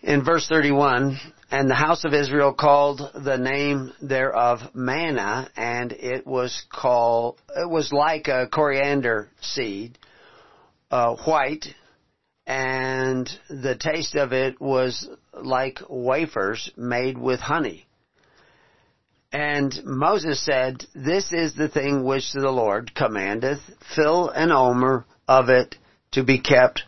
Speaker 2: In verse 31, and the house of Israel called the name thereof manna, and it was called, it was like a coriander seed, uh, white, and the taste of it was like wafers made with honey. And Moses said, This is the thing which the Lord commandeth, fill an omer of it to be kept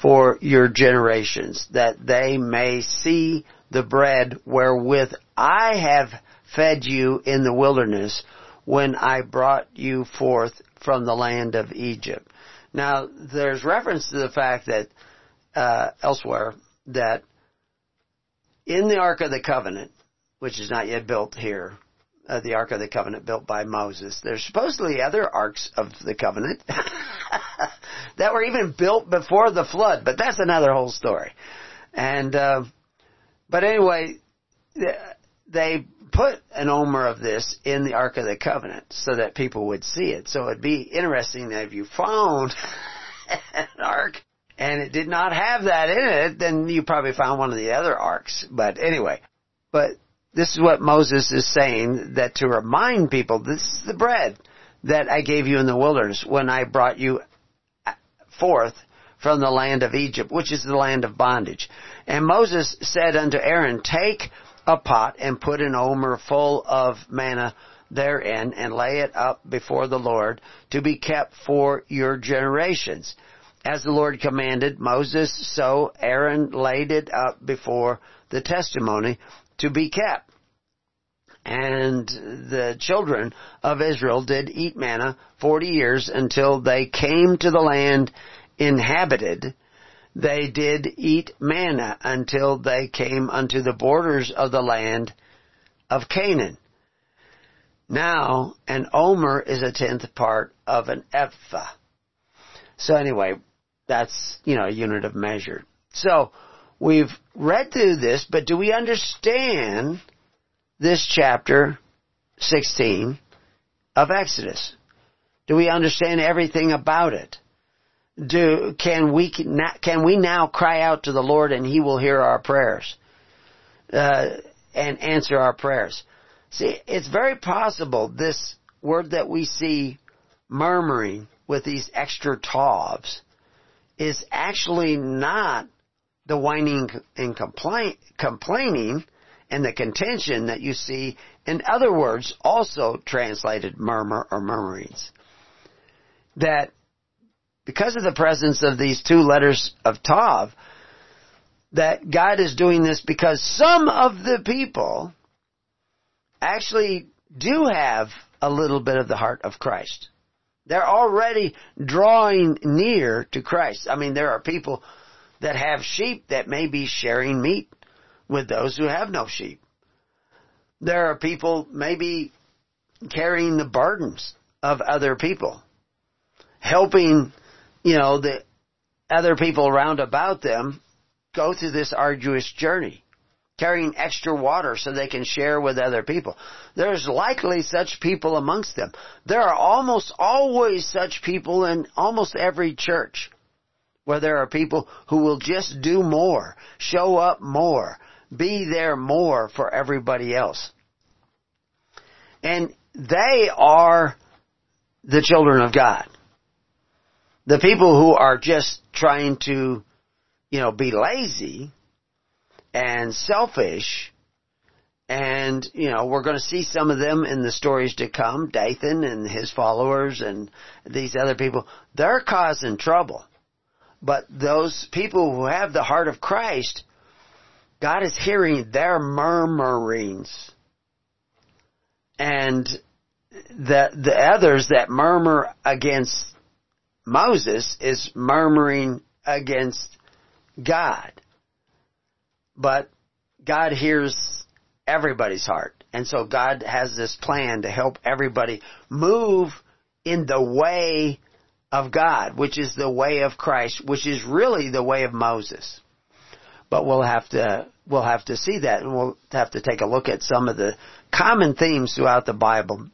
Speaker 2: for your generations, that they may see the bread wherewith I have fed you in the wilderness when I brought you forth from the land of Egypt. Now, there's reference to the fact that uh, elsewhere that in the Ark of the Covenant, which is not yet built here, uh, the Ark of the Covenant built by Moses. There's supposedly other Arks of the Covenant that were even built before the flood, but that's another whole story. And, uh, but anyway, they put an omer of this in the Ark of the Covenant so that people would see it. So it'd be interesting that if you found an ark and it did not have that in it, then you probably found one of the other arks. But anyway, but this is what Moses is saying that to remind people, this is the bread that I gave you in the wilderness when I brought you forth from the land of Egypt, which is the land of bondage. And Moses said unto Aaron, take a pot and put an omer full of manna therein and lay it up before the Lord to be kept for your generations. As the Lord commanded Moses, so Aaron laid it up before the testimony to be kept. And the children of Israel did eat manna forty years until they came to the land inhabited. They did eat manna until they came unto the borders of the land of Canaan. Now, an omer is a tenth part of an ephah. So anyway, that's, you know, a unit of measure. So, we've read through this, but do we understand this chapter 16 of Exodus? Do we understand everything about it? Do, can we, can we now cry out to the Lord and He will hear our prayers? Uh, and answer our prayers. See, it's very possible this word that we see murmuring with these extra tavs is actually not the whining and complain, complaining and the contention that you see in other words also translated murmur or murmurings. That because of the presence of these two letters of Tav, that God is doing this because some of the people actually do have a little bit of the heart of Christ. They're already drawing near to Christ. I mean, there are people that have sheep that may be sharing meat with those who have no sheep. There are people maybe carrying the burdens of other people, helping, you know, the other people around about them go through this arduous journey carrying extra water so they can share with other people. There's likely such people amongst them. There are almost always such people in almost every church where there are people who will just do more, show up more, be there more for everybody else. And they are the children of God. The people who are just trying to, you know, be lazy and selfish. And, you know, we're going to see some of them in the stories to come, Dathan and his followers and these other people. They're causing trouble. But those people who have the heart of Christ, God is hearing their murmurings. And the, the others that murmur against Moses is murmuring against God. But God hears everybody's heart. And so God has this plan to help everybody move in the way of God, which is the way of Christ, which is really the way of Moses. But we'll have to, we'll have to see that and we'll have to take a look at some of the common themes throughout the Bible.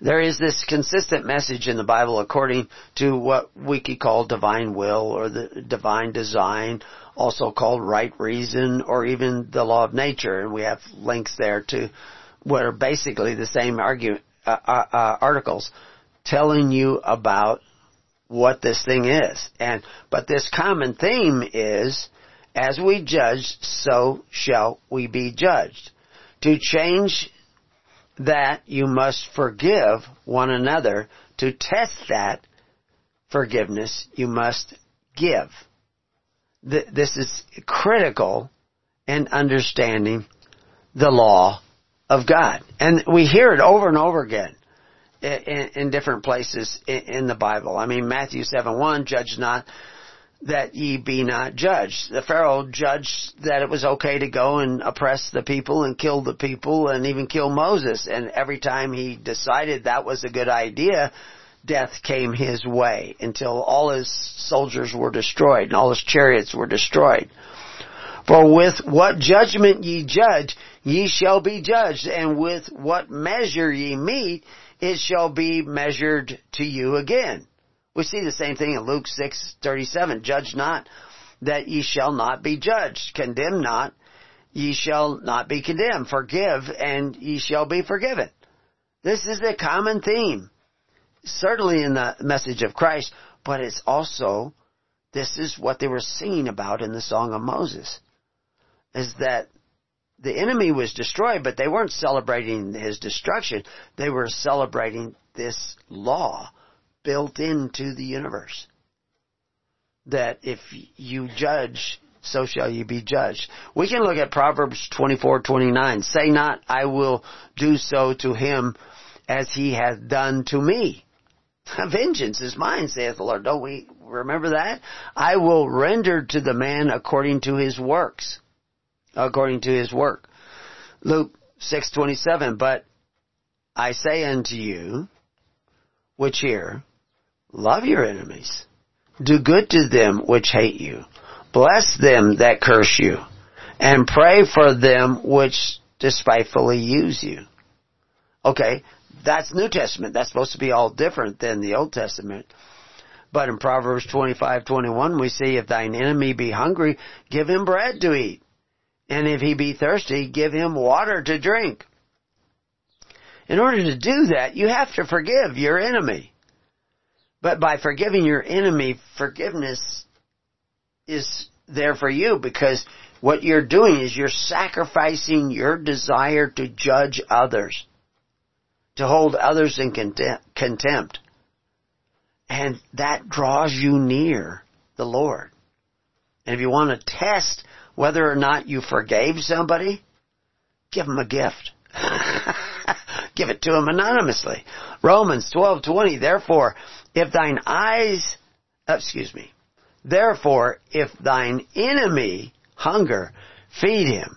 Speaker 2: There is this consistent message in the Bible according to what we could call divine will or the divine design also called right reason or even the law of nature. And we have links there to what are basically the same argument, uh, uh, uh, articles telling you about what this thing is. And, but this common theme is, as we judge, so shall we be judged. To change that, you must forgive one another. To test that forgiveness, you must give th- this is critical in understanding the law of God. And we hear it over and over again in, in different places in, in, the Bible. I mean, Matthew 7 1, judge not that ye be not judged. The Pharaoh judged that it was okay to go and oppress the people and kill the people and even kill Moses. And every time he decided that was a good idea, death came his way until all his soldiers were destroyed and all his chariots were destroyed. For with what judgment ye judge, ye shall be judged, and with what measure ye mete, it shall be measured to you again. We see the same thing in Luke 6:37. Judge not that ye shall not be judged. Condemn not, ye shall not be condemned. Forgive and ye shall be forgiven. This is the common theme. Certainly in the message of Christ, but it's also, this is what they were singing about in the Song of Moses. Is that the enemy was destroyed, but they weren't celebrating his destruction. They were celebrating this law built into the universe. That if you judge, so shall you be judged. We can look at Proverbs 24:29. Say not, I will do so to him as he hath done to me. Vengeance is mine, saith the Lord. Don't we remember that? I will render to the man according to his works. According to his work. Luke 6:27, but I say unto you, which hear, Love your enemies. Do good to them which hate you. Bless them that curse you. And pray for them which despitefully use you. Okay, that's New Testament. That's supposed to be all different than the Old Testament. But in Proverbs 25, 21, we see if thine enemy be hungry, give him bread to eat. And if he be thirsty, give him water to drink. In order to do that, you have to forgive your enemy. But by forgiving your enemy, forgiveness is there for you because what you're doing is you're sacrificing your desire to judge others, to hold others in contempt. And that draws you near the Lord. And if you want to test whether or not you forgave somebody, give them a gift. give it to them anonymously. Romans 12:20 Therefore if thine eyes, uh, excuse me, therefore, if thine enemy hunger, feed him.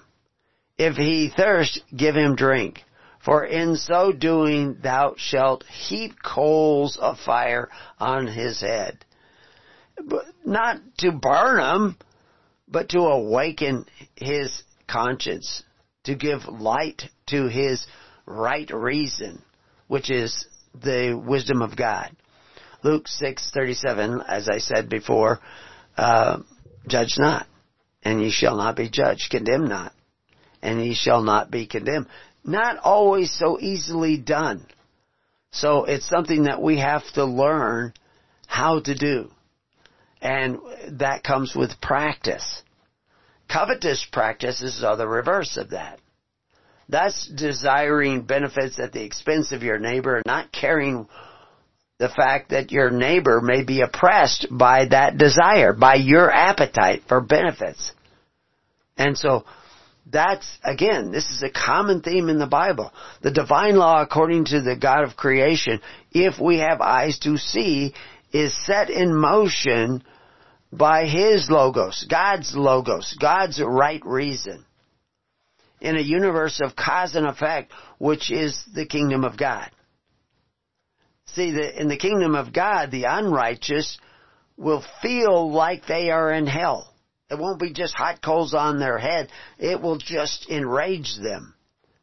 Speaker 2: If he thirst, give him drink. For in so doing thou shalt heap coals of fire on his head. But not to burn him, but to awaken his conscience, to give light to his right reason, which is the wisdom of God. Luke 6:37, as I said before, uh, judge not, and ye shall not be judged. Condemn not, and ye shall not be condemned. Not always so easily done. So it's something that we have to learn how to do. And that comes with practice. Covetous practices are the reverse of that. That's desiring benefits at the expense of your neighbor, not caring the fact that your neighbor may be oppressed by that desire, by your appetite for benefits. And so, that's, again, this is a common theme in the Bible. The divine law according to the God of creation, if we have eyes to see, is set in motion by His logos, God's logos, God's right reason. In a universe of cause and effect, which is the kingdom of God. See, the, in the kingdom of God, the unrighteous will feel like they are in hell. It won't be just hot coals on their head. It will just enrage them.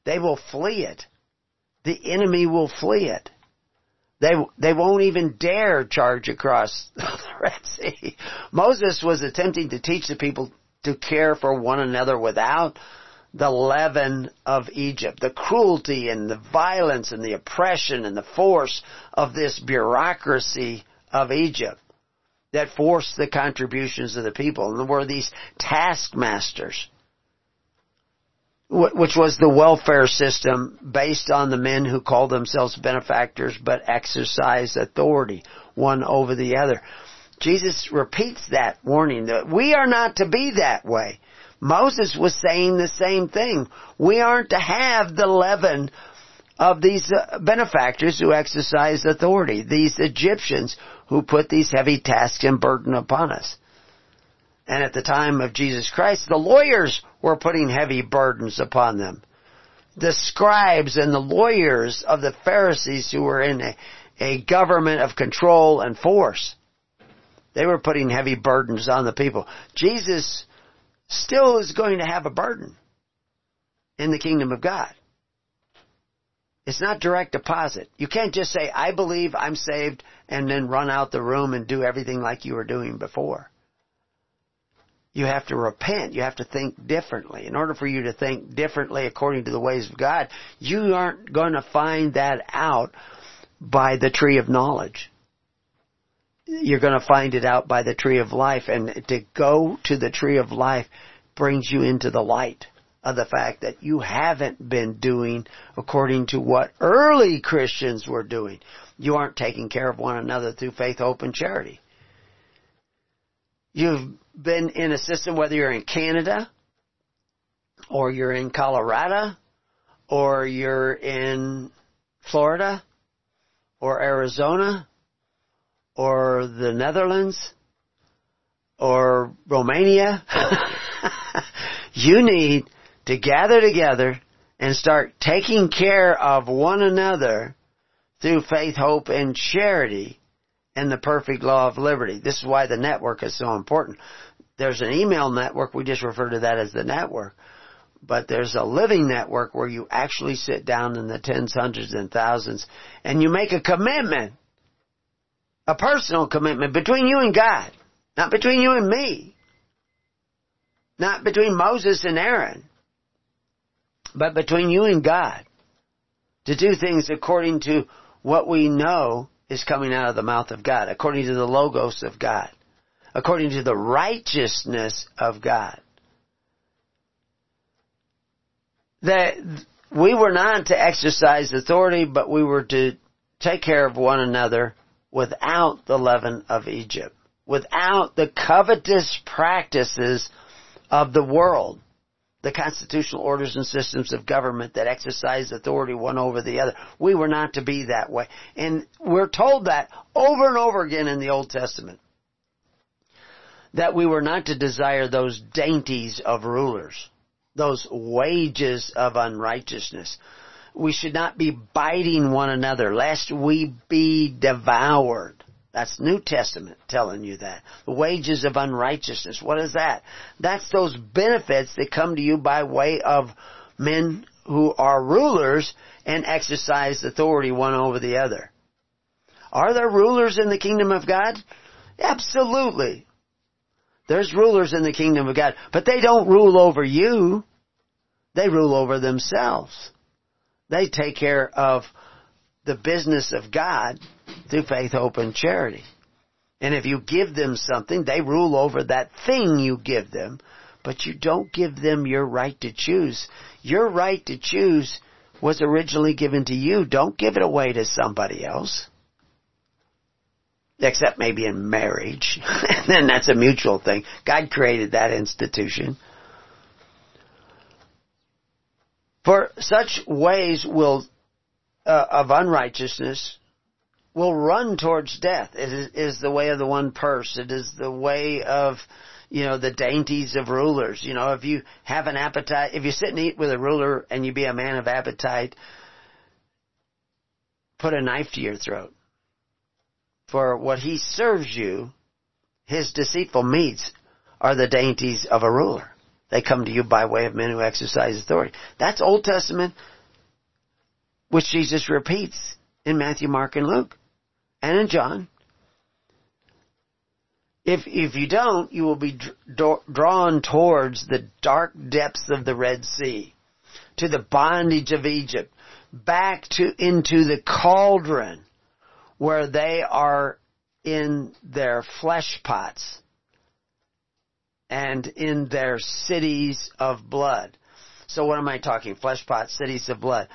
Speaker 2: They will flee it. The enemy will flee it. They, they won't even dare charge across the Red Sea. Moses was attempting to teach the people to care for one another without the leaven of Egypt, the cruelty and the violence and the oppression and the force of this bureaucracy of Egypt that forced the contributions of the people. And were these taskmasters, which was the welfare system based on the men who called themselves benefactors but exercised authority one over the other. Jesus repeats that warning that we are not to be that way. Moses was saying the same thing. We aren't to have the leaven of these uh, benefactors who exercise authority, these Egyptians who put these heavy tasks and burden upon us. And at the time of Jesus Christ, the lawyers were putting heavy burdens upon them. The scribes and the lawyers of the Pharisees who were in a, a government of control and force. They were putting heavy burdens on the people. Jesus still is going to have a burden in the kingdom of God. It's not direct deposit. You can't just say, I believe I'm saved, and then run out the room and do everything like you were doing before. You have to repent. You have to think differently. In order for you to think differently according to the ways of God, you aren't going to find that out by the tree of knowledge. You're going to find it out by the tree of life, and to go to the tree of life brings you into the light of the fact that you haven't been doing according to what early Christians were doing. You aren't taking care of one another through faith, hope, and charity. You've been in a system, whether you're in Canada, or you're in Colorado, or you're in Florida, or Arizona, or the Netherlands, or Romania. you need to gather together and start taking care of one another through faith, hope, and charity and the perfect law of liberty. This is why the network is so important. There's an email network, we just refer to that as the network. But there's a living network where you actually sit down in the tens, hundreds, and thousands and you make a commitment. A personal commitment between you and God. Not between you and me. Not between Moses and Aaron but between you and God. To do things according to what we know is coming out of the mouth of God, according to the logos of God, according to the righteousness of God. That we were not to exercise authority, but we were to take care of one another without the leaven of Egypt, without the covetous practices of the world the constitutional orders and systems of government that exercise authority one over the other. We were not to be that way. And we're told that over and over again in the Old Testament. That we were not to desire those dainties of rulers, those wages of unrighteousness. We should not be biting one another, lest we be devoured. That's New Testament telling you that. The wages of unrighteousness. What is that? That's those benefits that come to you by way of men who are rulers and exercise authority one over the other. Are there rulers in the kingdom of God? Absolutely. There's rulers in the kingdom of God, but they don't rule over you. They rule over themselves. They take care of the business of God through faith, hope, and charity. And if you give them something, they rule over that thing you give them, but you don't give them your right to choose. Your right to choose was originally given to you. Don't give it away to somebody else. Except maybe in marriage. then that's a mutual thing. God created that institution. For such ways will uh, of unrighteousness will run towards death. It is, is, the way of the one purse. It is the way of, you know, the dainties of rulers. You know, if you have an appetite, if you sit and eat with a ruler and you be a man of appetite, put a knife to your throat. For what he serves you, his deceitful meats, are the dainties of a ruler. They come to you by way of men who exercise authority. That's Old Testament which Jesus repeats in Matthew, Mark, and Luke, and in John. If, if you don't, you will be drawn towards the dark depths of the Red Sea, to the bondage of Egypt, back to, into the cauldron where they are in their flesh pots and in their cities of blood. So what am I talking? Flesh pots, cities of blood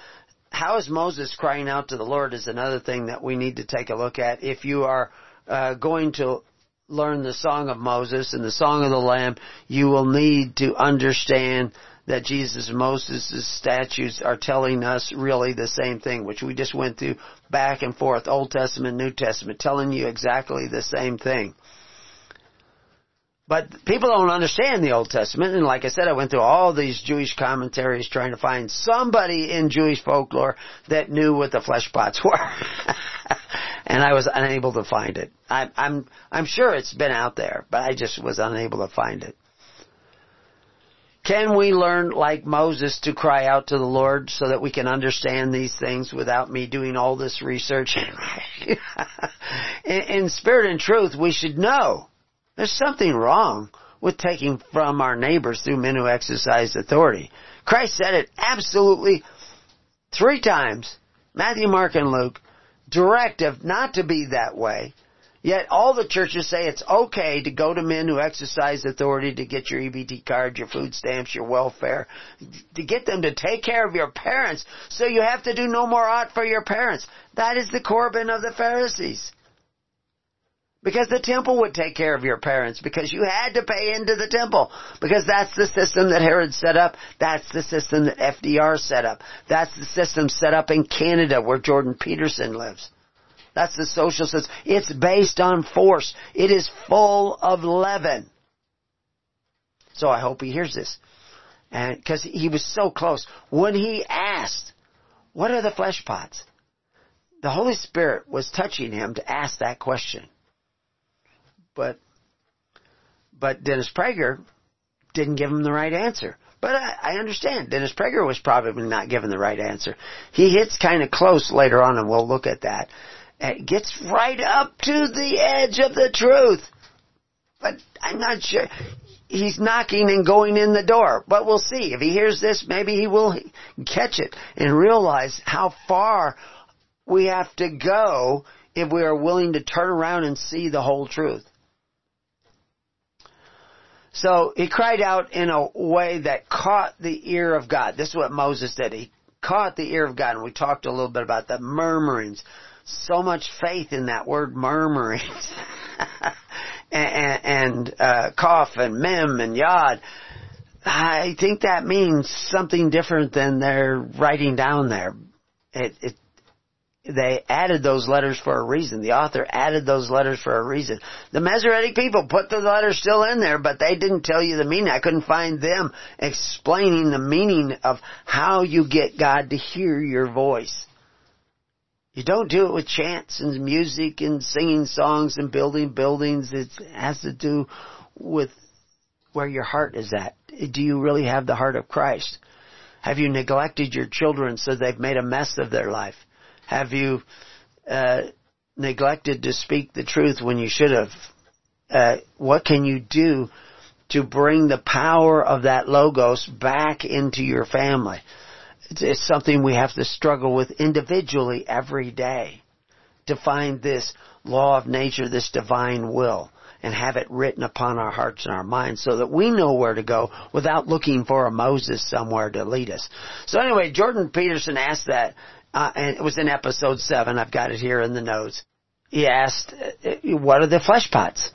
Speaker 2: how is Moses crying out to the Lord is another thing that we need to take a look at. If you are uh, going to learn the Song of Moses and the Song of the Lamb, you will need to understand that Jesus Moses' statutes are telling us really the same thing, which we just went through back and forth, Old Testament, New Testament, telling you exactly the same thing. But people don't understand the Old Testament, and like I said, I went through all these Jewish commentaries trying to find somebody in Jewish folklore that knew what the flesh pots were. and I was unable to find it. I, I'm, I'm sure it's been out there, but I just was unable to find it. Can we learn like Moses to cry out to the Lord so that we can understand these things without me doing all this research? in, in spirit and truth, we should know there's something wrong with taking from our neighbors through men who exercise authority. Christ said it absolutely three times, Matthew, Mark, and Luke, directive not to be that way. Yet all the churches say it's okay to go to men who exercise authority to get your EBT card, your food stamps, your welfare, to get them to take care of your parents, so you have to do no more ought for your parents. That is the Corban of the Pharisees. Because the temple would take care of your parents, because you had to pay into the temple. Because that's the system that Herod set up. That's the system that FDR set up. That's the system set up in Canada where Jordan Peterson lives. That's the social system. It's based on force. It is full of leaven. So I hope he hears this. And, cause he was so close. When he asked, what are the flesh pots? The Holy Spirit was touching him to ask that question. But, but Dennis Prager didn't give him the right answer. But I, I understand. Dennis Prager was probably not given the right answer. He hits kind of close later on, and we'll look at that. It gets right up to the edge of the truth. But I'm not sure. He's knocking and going in the door. But we'll see. If he hears this, maybe he will catch it and realize how far we have to go if we are willing to turn around and see the whole truth. So he cried out in a way that caught the ear of God. This is what Moses did. He caught the ear of God, and we talked a little bit about the murmurings. So much faith in that word murmurings. and, uh, cough and mem and yod. I think that means something different than they're writing down there. It, it they added those letters for a reason. The author added those letters for a reason. The Masoretic people put the letters still in there, but they didn't tell you the meaning. I couldn't find them explaining the meaning of how you get God to hear your voice. You don't do it with chants and music and singing songs and building buildings. It has to do with where your heart is at. Do you really have the heart of Christ? Have you neglected your children so they've made a mess of their life? Have you uh, neglected to speak the truth when you should have? Uh, what can you do to bring the power of that logos back into your family? It's, it's something we have to struggle with individually every day to find this law of nature, this divine will and have it written upon our hearts and our minds so that we know where to go without looking for a Moses somewhere to lead us. So anyway, Jordan Peterson asked that uh, and it was in episode seven. I've got it here in the notes. He asked, uh, "What are the flesh pots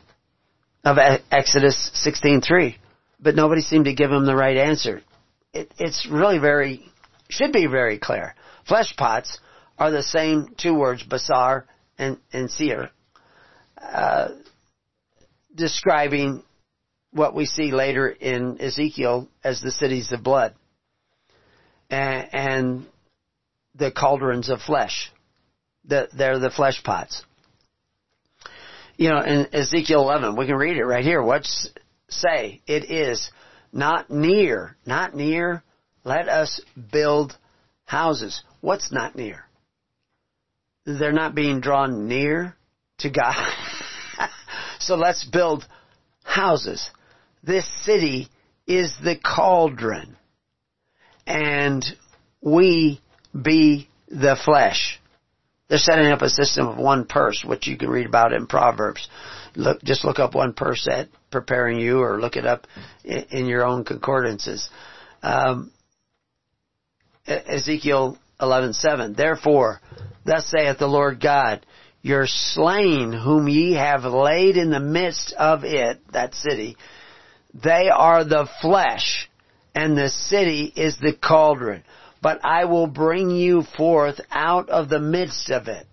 Speaker 2: of Exodus 16:3?" But nobody seemed to give him the right answer. It, it's really very should be very clear. Flesh pots are the same two words, basar and and seer, uh, describing what we see later in Ezekiel as the cities of blood. And, and the cauldrons of flesh. The, they're the flesh pots. You know, in Ezekiel 11, we can read it right here. What's say? It is not near, not near. Let us build houses. What's not near? They're not being drawn near to God. so let's build houses. This city is the cauldron. And we be the flesh. They're setting up a system of one purse, which you can read about in Proverbs. Look, just look up one purse at preparing you, or look it up in, in your own concordances. Um, Ezekiel 11:7. Therefore, thus saith the Lord God, your slain whom ye have laid in the midst of it, that city, they are the flesh, and the city is the cauldron. But I will bring you forth out of the midst of it.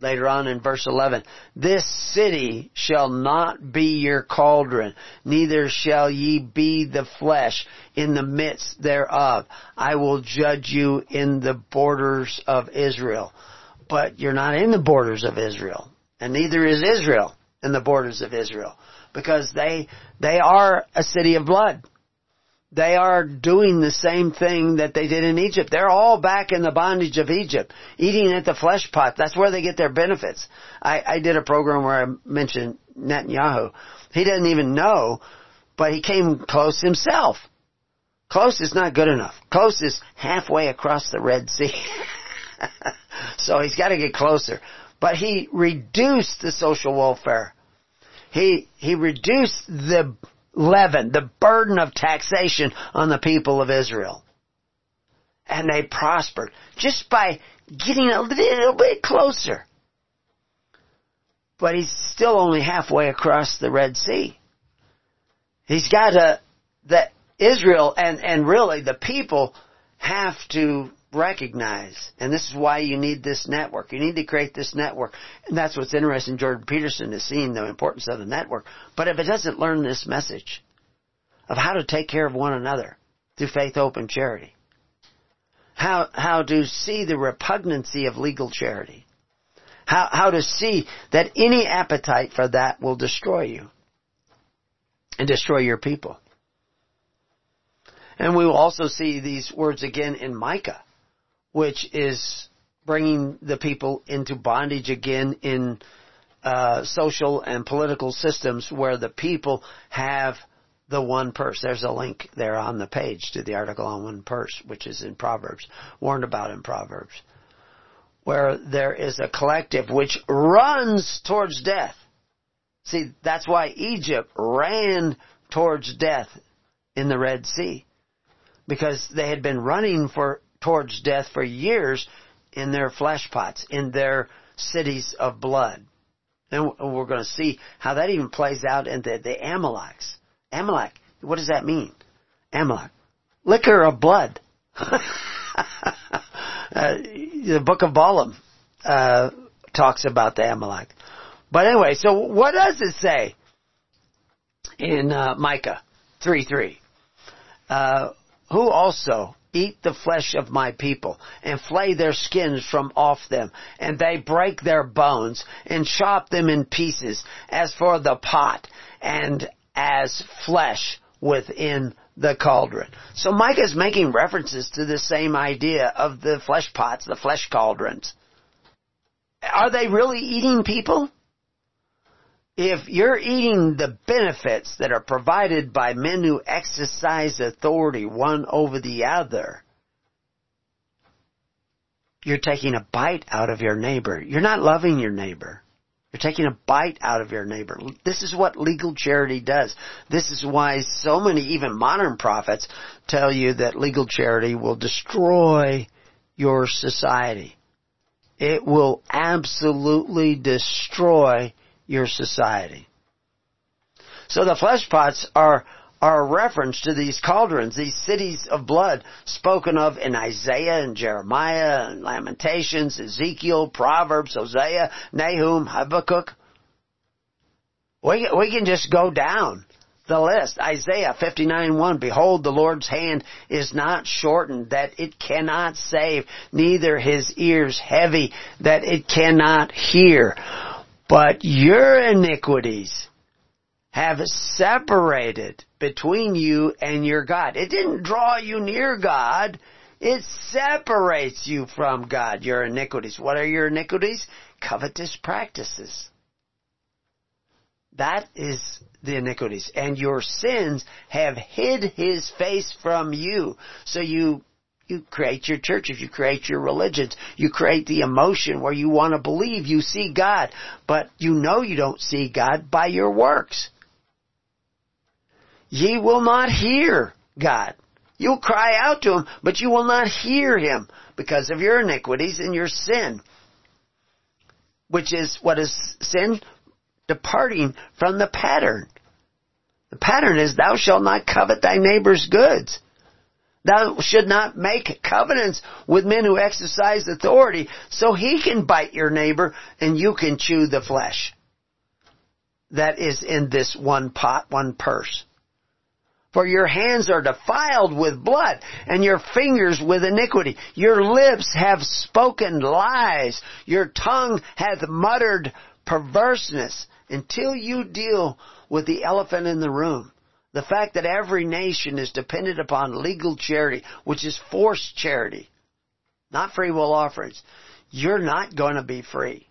Speaker 2: Later on in verse 11, this city shall not be your cauldron, neither shall ye be the flesh in the midst thereof. I will judge you in the borders of Israel but you're not in the borders of Israel. And neither is Israel in the borders of Israel. Because they, they are a city of blood. They are doing the same thing that they did in Egypt. They're all back in the bondage of Egypt, eating at the flesh pot. That's where they get their benefits. I, I did a program where I mentioned Netanyahu. He doesn't even know, but he came close himself. Close is not good enough. Close is halfway across the Red Sea. so he's got to get closer. But he reduced the social welfare. He, he reduced the leaven, the burden of taxation on the people of Israel. And they prospered just by getting a little bit closer. But he's still only halfway across the Red Sea. He's got to, that Israel and, and really the people have to recognize, and this is why you need this network. You need to create this network. And that's what's interesting. Jordan Peterson is seeing the importance of the network. But if it doesn't learn this message of how to take care of one another through faith, hope, and charity, how, how to see the repugnancy of legal charity, how, how to see that any appetite for that will destroy you and destroy your people. And we will also see these words again in Micah which is bringing the people into bondage again in uh, social and political systems where the people have the one purse. There's a link there on the page to the article on one purse, which is in Proverbs, warned about in Proverbs, where there is a collective which runs towards death. See, that's why Egypt ran towards death in the Red Sea. Because they had been running for towards death for years in their flesh pots, in their cities of blood. And we're going to see how that even plays out in the, the Amalekites. Amalek, what does that mean? Amalek. Liquor of blood. uh, the book of Balaam uh, talks about the Amalek. But anyway, so what does it say in uh, Micah 3 3? Uh, who also eat the flesh of my people and flay their skins from off them and they break their bones and chop them in pieces as for the pot and as flesh within the cauldron. So Micah is making references to the same idea of the flesh pots, the flesh cauldrons. Are they really eating people? If you're eating the benefits that are provided by men who exercise authority one over the other, you're taking a bite out of your neighbor. You're not loving your neighbor. You're taking a bite out of your neighbor. This is what legal charity does. This is why so many, even modern prophets, tell you that legal charity will destroy your society. It will absolutely destroy your society. So the flesh pots are are a reference to these cauldrons, these cities of blood spoken of in Isaiah and Jeremiah and Lamentations, Ezekiel, Proverbs, Hosea, Nahum, Habakkuk. We, we can just go down the list. Isaiah 59:1 Behold the Lord's hand is not shortened that it cannot save neither his ears heavy that it cannot hear but your iniquities have separated between you and your God. It didn't draw you near God. It separates you from God, your iniquities. What are your iniquities? Covetous practices. That is the iniquities. And your sins have hid his face from you. So you you create your churches, you create your religions, you create the emotion where you want to believe you see God, but you know you don't see God by your works. Ye will not hear God. You'll cry out to Him, but you will not hear Him because of your iniquities and your sin. which is what is sin? Departing from the pattern. The pattern is thou shalt not covet thy neighbor's goods. Thou should not make covenants with men who exercise authority so he can bite your neighbor and you can chew the flesh that is in this one pot, one purse. For your hands are defiled with blood, and your fingers with iniquity. Your lips have spoken lies. Your tongue hath muttered perverseness until you deal with the elephant in the room. The fact that every nation is dependent upon legal charity, which is forced charity, not free will offerings. You're not going to be free.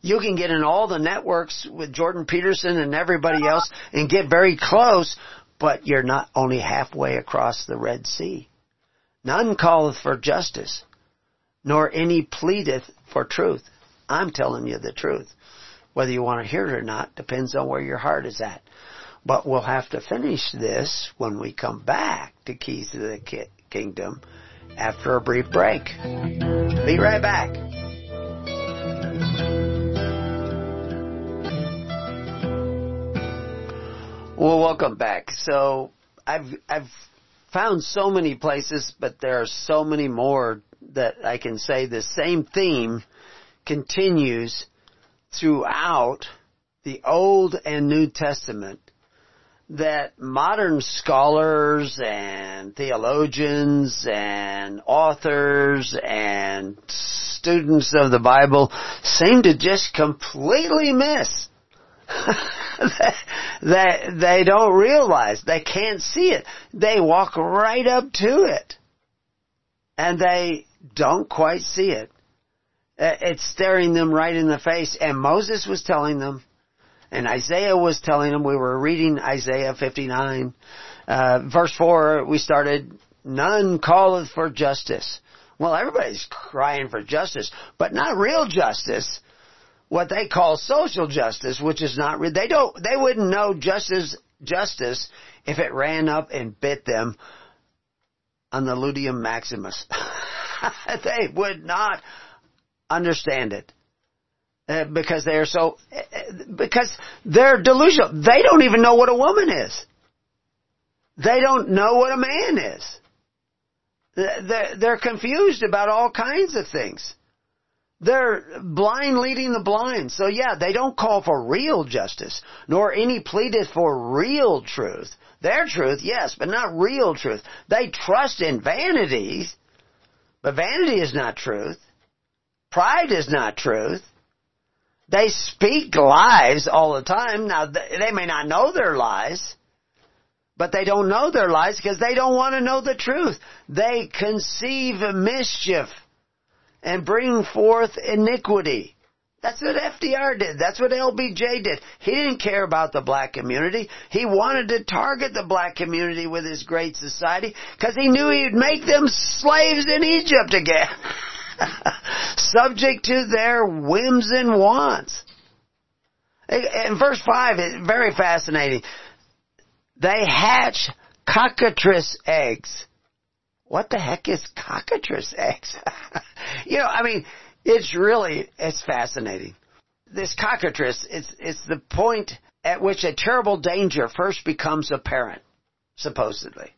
Speaker 2: You can get in all the networks with Jordan Peterson and everybody else and get very close, but you're not only halfway across the Red Sea. None calleth for justice, nor any pleadeth for truth. I'm telling you the truth. Whether you want to hear it or not depends on where your heart is at. But we'll have to finish this when we come back to Keys to the ki- Kingdom after a brief break. Be right back. Well, welcome back. So I've I've found so many places, but there are so many more that I can say the same theme continues throughout the Old and New Testament that modern scholars and theologians and authors and students of the Bible seem to just completely miss. they, they don't realize, they can't see it. They walk right up to it. And they don't quite see it. Uh, it's staring them right in the face. And Moses was telling them, and Isaiah was telling them, we were reading Isaiah 59, uh, verse 4, we started, none calleth for justice. Well, everybody's crying for justice, but not real justice what they call social justice, which is not real. they don't they wouldn't know justice justice if it ran up and bit them on the luteum maximus. they would not understand it. Uh, because they're so, uh, because they're delusional. They don't even know what a woman is. They don't know what a man is. They're, confused about all kinds of things. They're blind leading the blind. So yeah, they don't call for real justice, nor any pleadeth for real truth. Their truth, yes, but not real truth. They trust in vanities, but vanity is not truth. Pride is not truth. They speak lies all the time. Now, they may not know their lies, but they don't know their lies because they don't want to know the truth. They conceive mischief and bring forth iniquity. That's what FDR did. That's what LBJ did. He didn't care about the black community. He wanted to target the black community with his great society because he knew he'd make them slaves in Egypt again. Subject to their whims and wants. In verse 5, it's very fascinating. They hatch cockatrice eggs what the heck is cockatrice eggs? you know, I mean, it's really, it's fascinating. This cockatrice, it's, it's the point at which a terrible danger first becomes apparent, supposedly.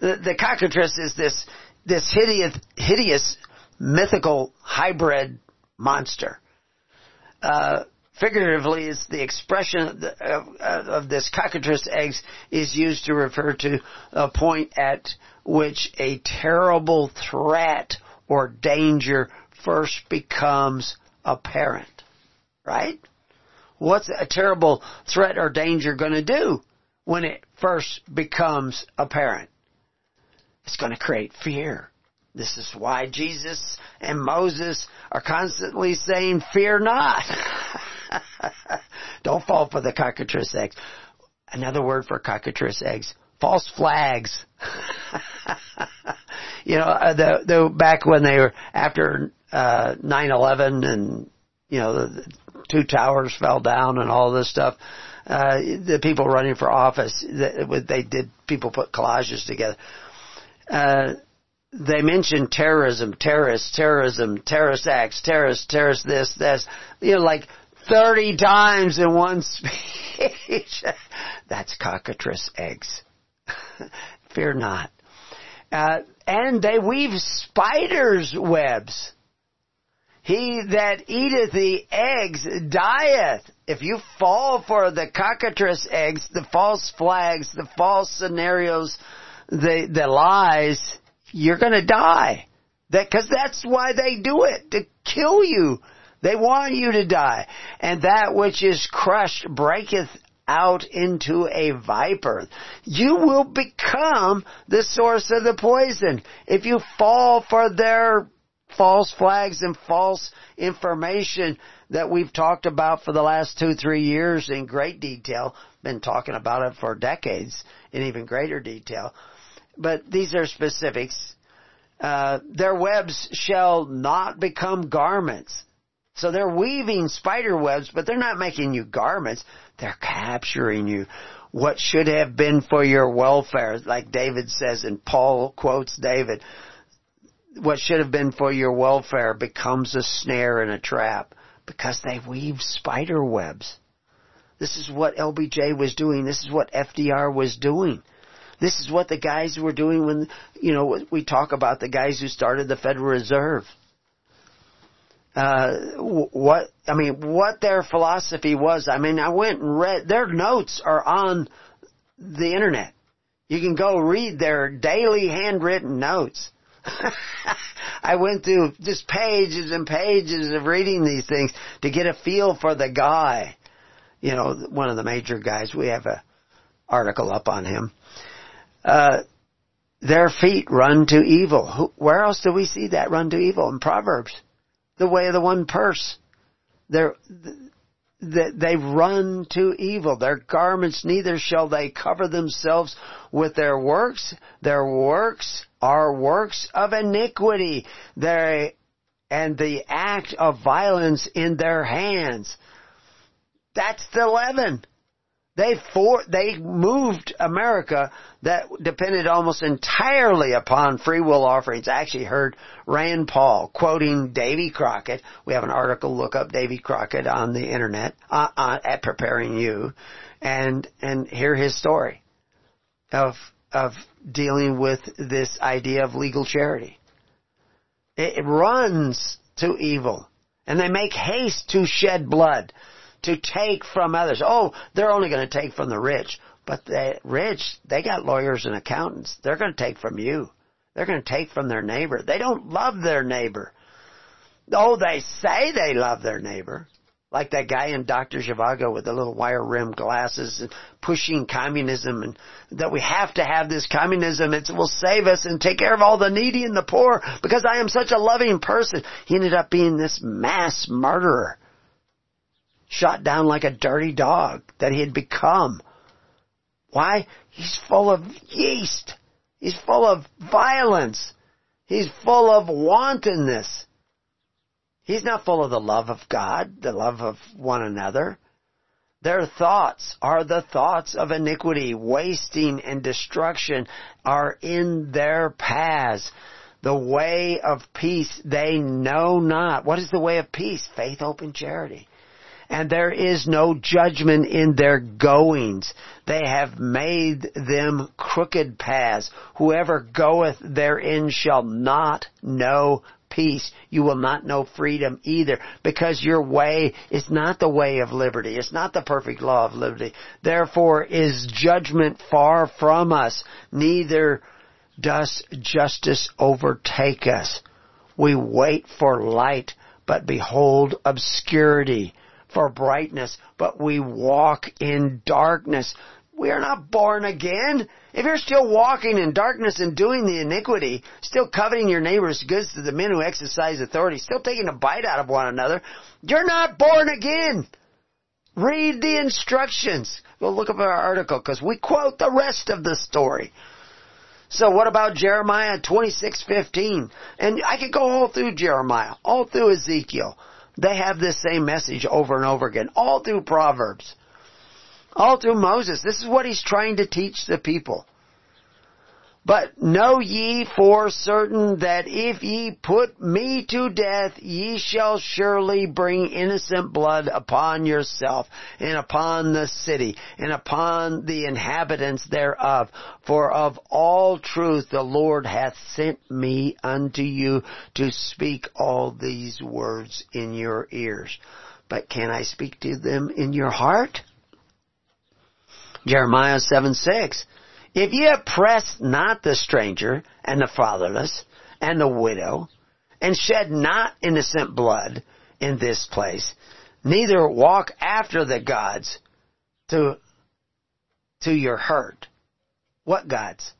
Speaker 2: The, the cockatrice is this, this hideous, hideous mythical hybrid monster. Uh, figuratively, is the expression of, of, of, this cockatrice eggs is used to refer to a point at which a terrible threat or danger first becomes apparent. Right? What's a terrible threat or danger going to do when it first becomes apparent? It's going to create fear. This is why Jesus and Moses are constantly saying, fear not. Don't fall for the cockatrice eggs. Another word for cockatrice eggs, false flags. you know, uh, the, the back when they were after uh, 9/11 and you know the, the two towers fell down and all this stuff. Uh, the people running for office, they, they did people put collages together. Uh, they mention terrorism, terrorists, terrorism, terrorist acts, terrorist, terrorist this, this, you know, like 30 times in one speech. That's cockatrice eggs. Fear not. Uh, and they weave spiders' webs. He that eateth the eggs dieth. If you fall for the cockatrice eggs, the false flags, the false scenarios, the, the lies, you're gonna die. That, cause that's why they do it, to kill you. They want you to die. And that which is crushed breaketh out into a viper. You will become the source of the poison. If you fall for their false flags and false information that we've talked about for the last two, three years in great detail, been talking about it for decades in even greater detail. But these are specifics. Uh, their webs shall not become garments. So they're weaving spider webs, but they're not making you garments. They're capturing you. What should have been for your welfare, like David says, and Paul quotes David, what should have been for your welfare becomes a snare and a trap because they weave spider webs. This is what LBJ was doing. This is what FDR was doing. This is what the guys were doing when, you know, we talk about the guys who started the Federal Reserve uh, what I mean, what their philosophy was. I mean, I went and read their notes are on the internet. You can go read their daily handwritten notes. I went through just pages and pages of reading these things to get a feel for the guy. You know, one of the major guys. We have a article up on him. Uh, their feet run to evil. Where else do we see that run to evil? In Proverbs the way of the one purse. They're, they run to evil. Their garments neither shall they cover themselves with their works. Their works are works of iniquity. They, and the act of violence in their hands. That's the leaven. They for, they moved America that depended almost entirely upon free will offerings. I actually heard Rand Paul quoting Davy Crockett. We have an article, look up Davy Crockett on the internet, uh, uh, at Preparing You, and, and hear his story of, of dealing with this idea of legal charity. It, it runs to evil. And they make haste to shed blood to take from others. Oh, they're only going to take from the rich. But the rich, they got lawyers and accountants. They're going to take from you. They're going to take from their neighbor. They don't love their neighbor. Oh, they say they love their neighbor. Like that guy in Dr. Zhivago with the little wire rimmed glasses and pushing communism and that we have to have this communism. It will save us and take care of all the needy and the poor because I am such a loving person. He ended up being this mass murderer shot down like a dirty dog that he had become. Why? He's full of yeast. He's full of violence. He's full of wantonness. He's not full of the love of God, the love of one another. Their thoughts are the thoughts of iniquity, wasting and destruction are in their paths. The way of peace they know not. What is the way of peace? Faith, hope, and charity and there is no judgment in their goings. They have made them crooked paths. Whoever goeth therein shall not know peace. You will not know freedom either because your way is not the way of liberty. It's not the perfect law of liberty. Therefore is judgment far from us. Neither does justice overtake us. We wait for light, but behold obscurity for brightness, but we walk in darkness. We are not born again. If you're still walking in darkness and doing the iniquity, still coveting your neighbor's goods to the men who exercise authority, still taking a bite out of one another, you're not born again. Read the instructions. Go look up our article because we quote the rest of the story. So what about Jeremiah 26:15? And I could go all through Jeremiah, all through Ezekiel. They have this same message over and over again, all through Proverbs, all through Moses. This is what he's trying to teach the people. But know ye for certain that if ye put me to death, ye shall surely bring innocent blood upon yourself, and upon the city, and upon the inhabitants thereof. For of all truth the Lord hath sent me unto you to speak all these words in your ears. But can I speak to them in your heart? Jeremiah 7 6. If ye oppress not the stranger and the fatherless and the widow, and shed not innocent blood in this place, neither walk after the gods to, to your hurt. What gods?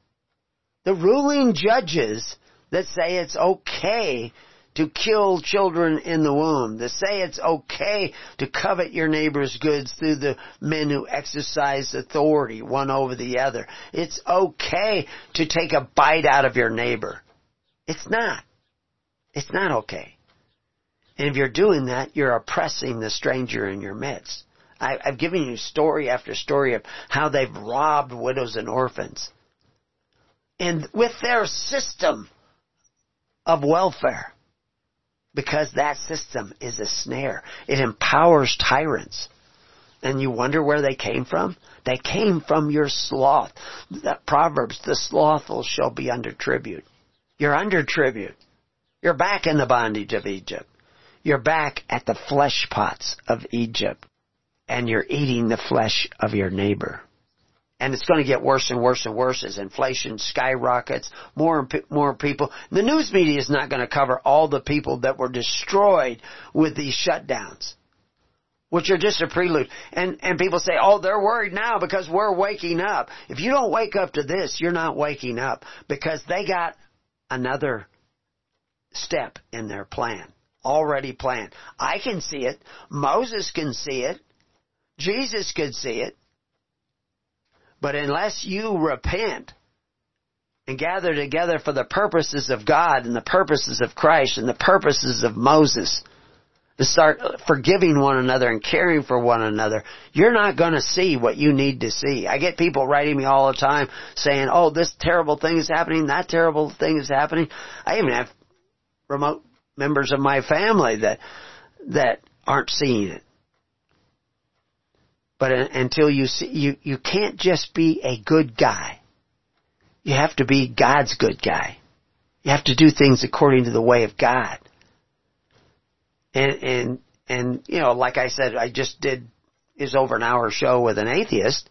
Speaker 2: The ruling judges that say it's okay to kill children in the womb, to say it's okay to covet your neighbor's goods through the men who exercise authority one over the other. It's okay to take a bite out of your neighbor. It's not. It's not okay. And if you're doing that, you're oppressing the stranger in your midst. I, have given you story after story of how they've robbed widows and orphans. And with their system of welfare, because that system is a snare. It empowers tyrants. And you wonder where they came from? They came from your sloth. That Proverbs, the slothful shall be under tribute. You're under tribute. You're back in the bondage of Egypt. You're back at the flesh pots of Egypt. And you're eating the flesh of your neighbor and it's going to get worse and worse and worse as inflation skyrockets. More and more people. The news media is not going to cover all the people that were destroyed with these shutdowns, which are just a prelude. And and people say, "Oh, they're worried now because we're waking up." If you don't wake up to this, you're not waking up because they got another step in their plan already planned. I can see it. Moses can see it. Jesus could see it. But unless you repent and gather together for the purposes of God and the purposes of Christ and the purposes of Moses, to start forgiving one another and caring for one another, you're not going to see what you need to see. I get people writing me all the time saying, "Oh, this terrible thing is happening, that terrible thing is happening." I even have remote members of my family that that aren't seeing it. But until you see, you, you can't just be a good guy. You have to be God's good guy. You have to do things according to the way of God. And, and, and, you know, like I said, I just did his over an hour show with an atheist.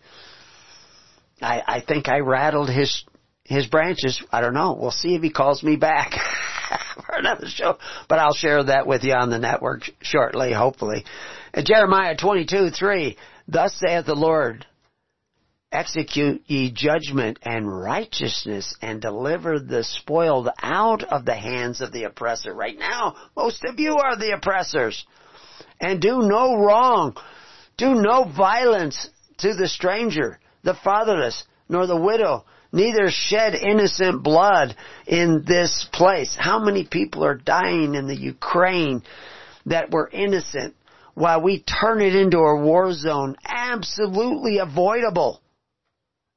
Speaker 2: I, I think I rattled his, his branches. I don't know. We'll see if he calls me back for another show, but I'll share that with you on the network shortly, hopefully. Uh, Jeremiah 22, 3. Thus saith the Lord, execute ye judgment and righteousness and deliver the spoiled out of the hands of the oppressor. Right now, most of you are the oppressors. And do no wrong. Do no violence to the stranger, the fatherless, nor the widow, neither shed innocent blood in this place. How many people are dying in the Ukraine that were innocent while we turn it into a war zone absolutely avoidable,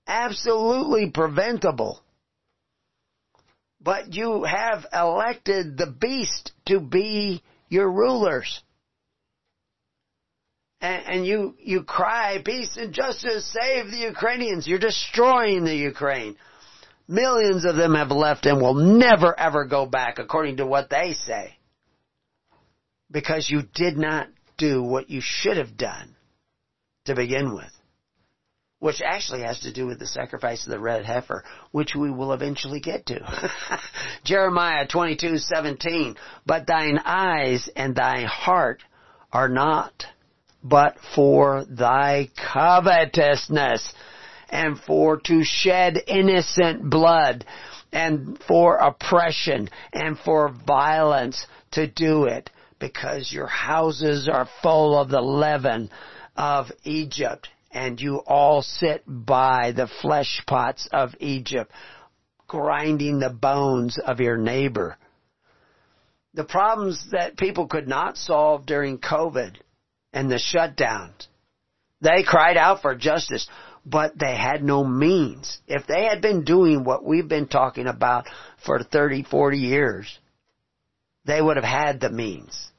Speaker 2: absolutely preventable. But you have elected the beast to be your rulers. And, and you, you cry, peace and justice, save the Ukrainians. You're destroying the Ukraine. Millions of them have left and will never ever go back according to what they say. Because you did not do what you should have done to begin with. Which actually has to do with the sacrifice of the red heifer, which we will eventually get to. Jeremiah 22:17, but thine eyes and thy heart are not but for thy covetousness and for to shed innocent blood and for oppression and for violence to do it because your houses are full of the leaven of Egypt and you all sit by the flesh pots of Egypt, grinding the bones of your neighbor. The problems that people could not solve during COVID and the shutdowns, they cried out for justice. but they had no means. If they had been doing what we've been talking about for 30, 40 years, they would have had the means.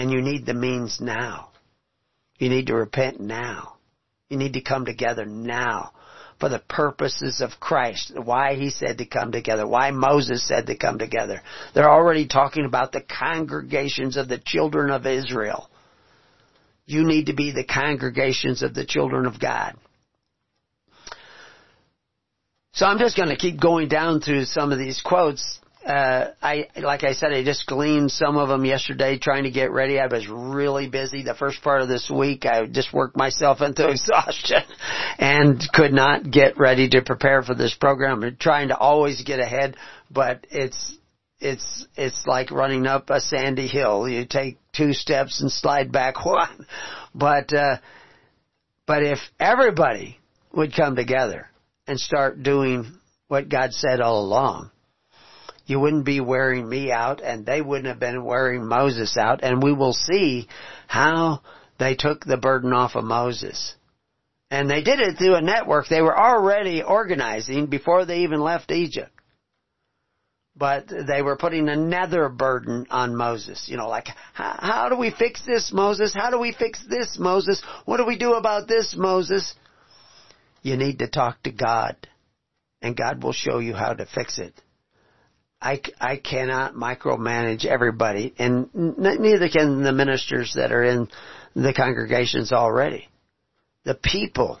Speaker 2: And you need the means now. You need to repent now. You need to come together now for the purposes of Christ. Why he said to come together. Why Moses said to come together. They're already talking about the congregations of the children of Israel. You need to be the congregations of the children of God. So I'm just going to keep going down through some of these quotes uh, I like I said, I just gleaned some of them yesterday, trying to get ready. I was really busy the first part of this week. I just worked myself into exhaustion, and could not get ready to prepare for this program. I'm trying to always get ahead, but it's it's it's like running up a sandy hill. You take two steps and slide back one. But uh, but if everybody would come together and start doing what God said all along you wouldn't be wearing me out and they wouldn't have been wearing Moses out and we will see how they took the burden off of Moses. And they did it through a network. They were already organizing before they even left Egypt. But they were putting another burden on Moses. You know, like, how, do we fix this, Moses? How do we fix this, Moses? What do we do about this, Moses? You need to talk to God. And God will show you how to fix it. I, I cannot micromanage everybody, and neither can the ministers that are in the congregations already. The people,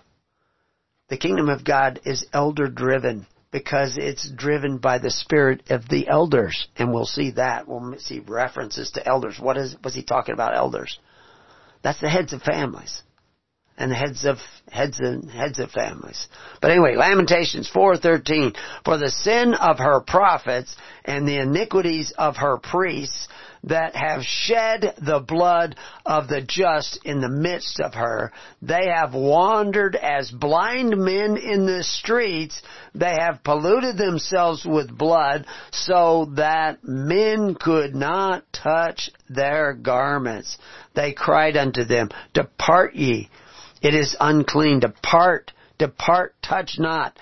Speaker 2: the kingdom of God is elder driven because it's driven by the spirit of the elders, and we'll see that. We'll see references to elders. What is was he talking about? Elders. That's the heads of families and heads of heads and heads of families. But anyway, Lamentations 4:13 for the sin of her prophets and the iniquities of her priests that have shed the blood of the just in the midst of her they have wandered as blind men in the streets. They have polluted themselves with blood so that men could not touch their garments. They cried unto them depart ye it is unclean. Depart, depart, touch not.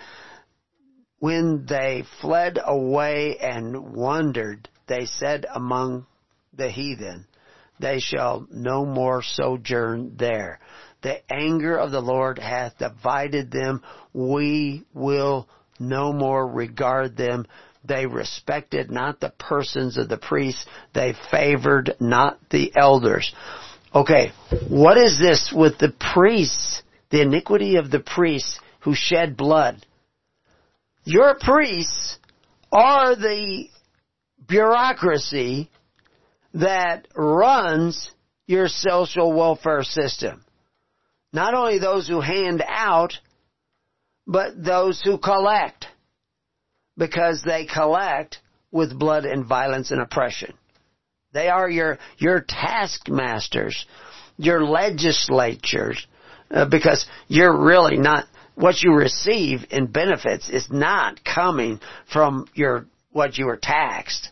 Speaker 2: When they fled away and wandered, they said among the heathen, they shall no more sojourn there. The anger of the Lord hath divided them. We will no more regard them. They respected not the persons of the priests. They favored not the elders. Okay, what is this with the priests? The iniquity of the priests who shed blood. Your priests are the bureaucracy that runs your social welfare system. Not only those who hand out, but those who collect. Because they collect with blood and violence and oppression. They are your, your taskmasters, your legislatures, uh, because you're really not, what you receive in benefits is not coming from your, what you were taxed,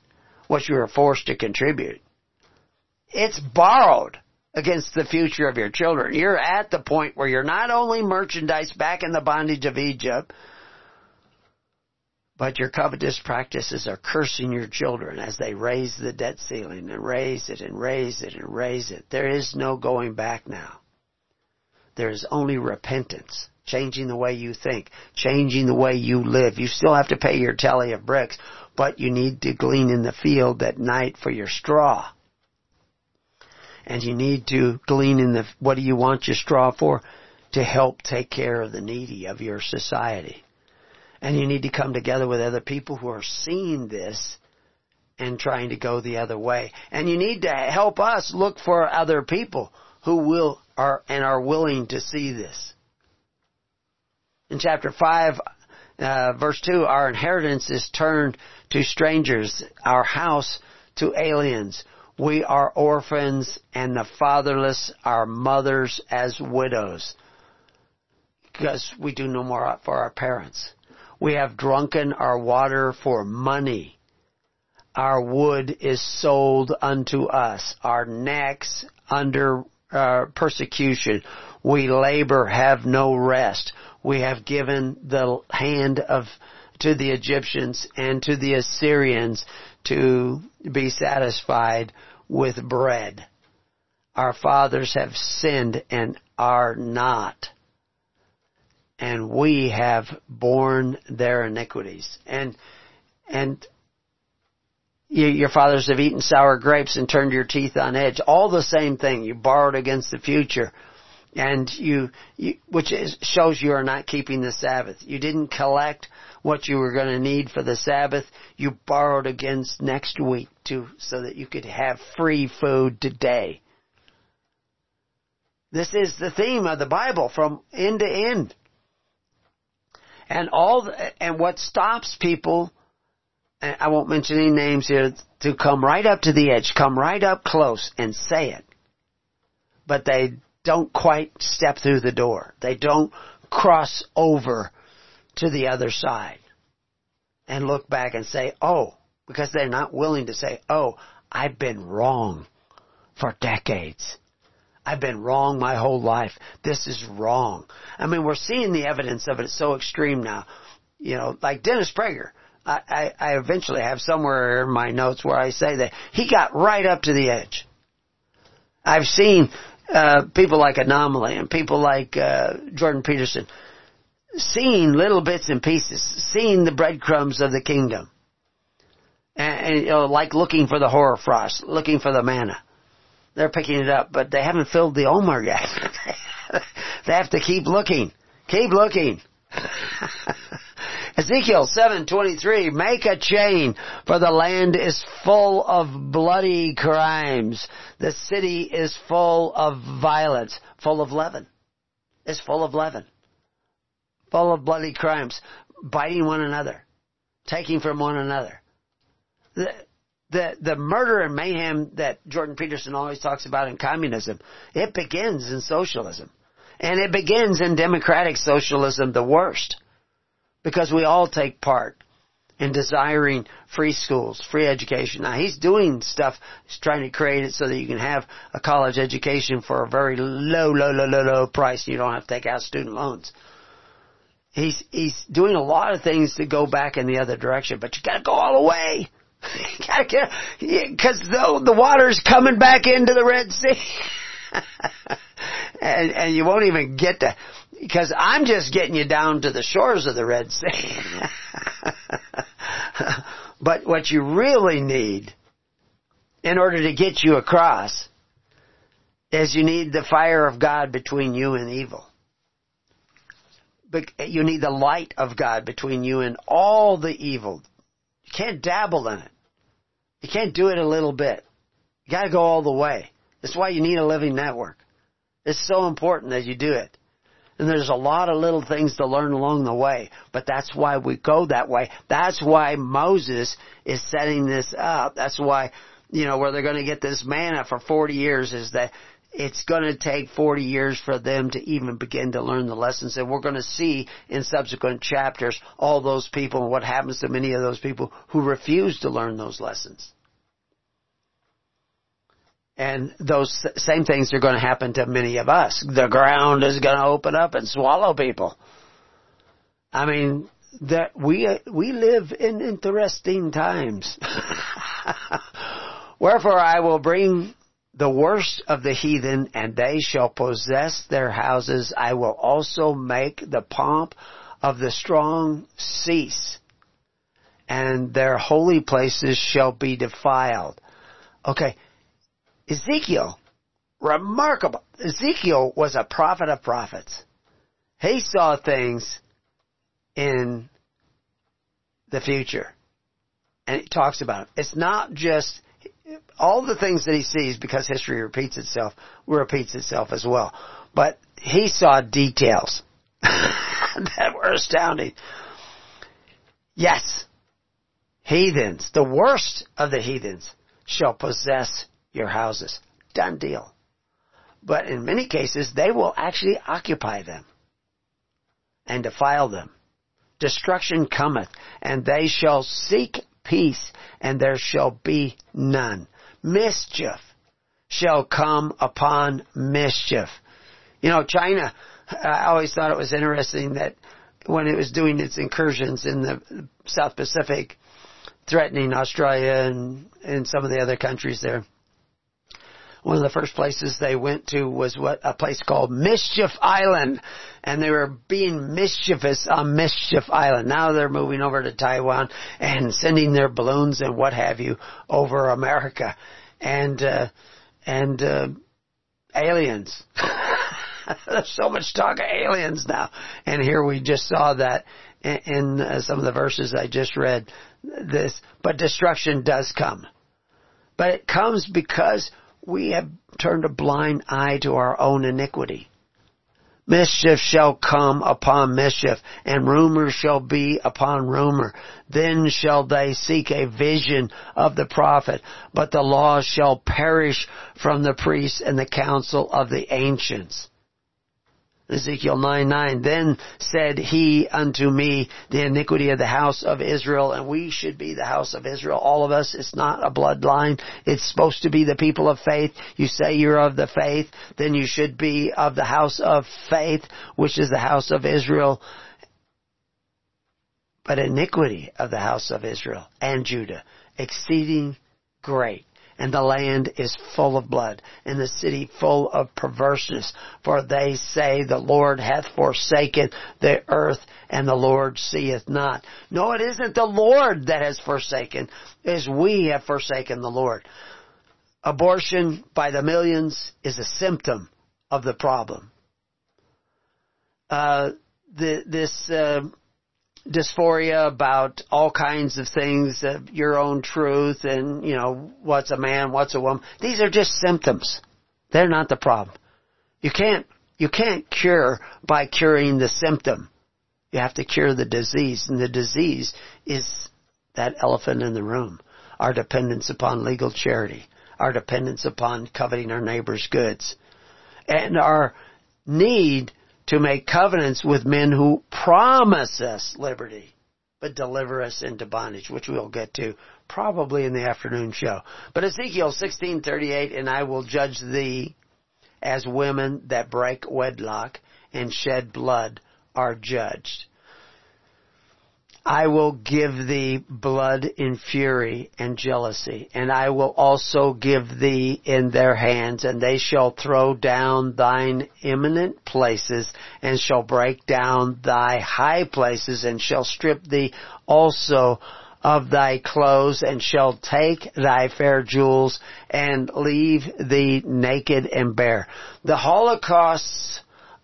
Speaker 2: what you were forced to contribute. It's borrowed against the future of your children. You're at the point where you're not only merchandise back in the bondage of Egypt, but your covetous practices are cursing your children as they raise the debt ceiling and raise it and raise it and raise it. There is no going back now. There is only repentance, changing the way you think, changing the way you live. You still have to pay your tally of bricks, but you need to glean in the field at night for your straw. And you need to glean in the, what do you want your straw for? To help take care of the needy of your society. And you need to come together with other people who are seeing this and trying to go the other way. And you need to help us look for other people who will are and are willing to see this. In chapter 5, uh, verse 2, our inheritance is turned to strangers, our house to aliens. We are orphans and the fatherless, our mothers as widows. Because we do no more for our parents. We have drunken our water for money. Our wood is sold unto us. Our necks under uh, persecution. We labor, have no rest. We have given the hand of, to the Egyptians and to the Assyrians to be satisfied with bread. Our fathers have sinned and are not. And we have borne their iniquities. And, and you, your fathers have eaten sour grapes and turned your teeth on edge. All the same thing. You borrowed against the future. And you, you which is, shows you are not keeping the Sabbath. You didn't collect what you were going to need for the Sabbath. You borrowed against next week to, so that you could have free food today. This is the theme of the Bible from end to end. And all, the, and what stops people, I won't mention any names here, to come right up to the edge, come right up close and say it. But they don't quite step through the door. They don't cross over to the other side and look back and say, oh, because they're not willing to say, oh, I've been wrong for decades. I've been wrong my whole life. This is wrong. I mean, we're seeing the evidence of it It's so extreme now. You know, like Dennis Prager. I, I, I eventually have somewhere in my notes where I say that he got right up to the edge. I've seen uh, people like Anomaly and people like uh, Jordan Peterson seeing little bits and pieces, seeing the breadcrumbs of the kingdom, and, and you know, like looking for the hoarfrost, looking for the manna they're picking it up, but they haven't filled the Omer yet. they have to keep looking. Keep looking. Ezekiel 7:23 Make a chain for the land is full of bloody crimes. The city is full of violence. Full of leaven. It's full of leaven. Full of bloody crimes. Biting one another. Taking from one another the, the murder and mayhem that Jordan Peterson always talks about in communism, it begins in socialism. And it begins in democratic socialism the worst. Because we all take part in desiring free schools, free education. Now he's doing stuff, he's trying to create it so that you can have a college education for a very low, low, low, low, low price. You don't have to take out student loans. He's, he's doing a lot of things to go back in the other direction, but you gotta go all the way. Because the, the water's coming back into the Red Sea. and, and you won't even get to, because I'm just getting you down to the shores of the Red Sea. but what you really need in order to get you across is you need the fire of God between you and evil. But you need the light of God between you and all the evil. You can't dabble in it. You can't do it a little bit. You gotta go all the way. That's why you need a living network. It's so important that you do it. And there's a lot of little things to learn along the way, but that's why we go that way. That's why Moses is setting this up. That's why, you know, where they're going to get this manna for 40 years is that it's going to take 40 years for them to even begin to learn the lessons. And we're going to see in subsequent chapters all those people and what happens to many of those people who refuse to learn those lessons. And those same things are going to happen to many of us. The ground is going to open up and swallow people. I mean, that we we live in interesting times. Wherefore I will bring the worst of the heathen, and they shall possess their houses. I will also make the pomp of the strong cease, and their holy places shall be defiled. Okay, Ezekiel, remarkable. Ezekiel was a prophet of prophets. He saw things in the future. And he talks about it. It's not just all the things that he sees because history repeats itself, repeats itself as well. But he saw details that were astounding. Yes, heathens, the worst of the heathens, shall possess your houses. Done deal. But in many cases, they will actually occupy them and defile them. Destruction cometh, and they shall seek peace, and there shall be none. Mischief shall come upon mischief. You know, China, I always thought it was interesting that when it was doing its incursions in the South Pacific, threatening Australia and, and some of the other countries there, one of the first places they went to was what a place called Mischief Island, and they were being mischievous on Mischief Island. Now they're moving over to Taiwan and sending their balloons and what have you over America, and uh, and uh, aliens. There's so much talk of aliens now, and here we just saw that in, in uh, some of the verses I just read. This, but destruction does come, but it comes because we have turned a blind eye to our own iniquity. Mischief shall come upon mischief, and rumor shall be upon rumor. Then shall they seek a vision of the prophet, but the law shall perish from the priests and the counsel of the ancients. Ezekiel 9 9. Then said he unto me, the iniquity of the house of Israel, and we should be the house of Israel. All of us. It's not a bloodline. It's supposed to be the people of faith. You say you're of the faith, then you should be of the house of faith, which is the house of Israel. But iniquity of the house of Israel and Judah, exceeding great and the land is full of blood, and the city full of perverseness. For they say, The Lord hath forsaken the earth, and the Lord seeth not. No, it isn't the Lord that has forsaken, as we have forsaken the Lord. Abortion by the millions is a symptom of the problem. Uh, the, this uh, dysphoria about all kinds of things, uh, your own truth and, you know, what's a man, what's a woman. These are just symptoms. They're not the problem. You can't, you can't cure by curing the symptom. You have to cure the disease, and the disease is that elephant in the room. Our dependence upon legal charity. Our dependence upon coveting our neighbor's goods. And our need to make covenants with men who promise us liberty, but deliver us into bondage, which we'll get to probably in the afternoon show. But Ezekiel 16:38, and I will judge thee as women that break wedlock and shed blood are judged. I will give thee blood in fury and jealousy, and I will also give thee in their hands, and they shall throw down thine eminent places, and shall break down thy high places, and shall strip thee also of thy clothes, and shall take thy fair jewels, and leave thee naked and bare. The Holocausts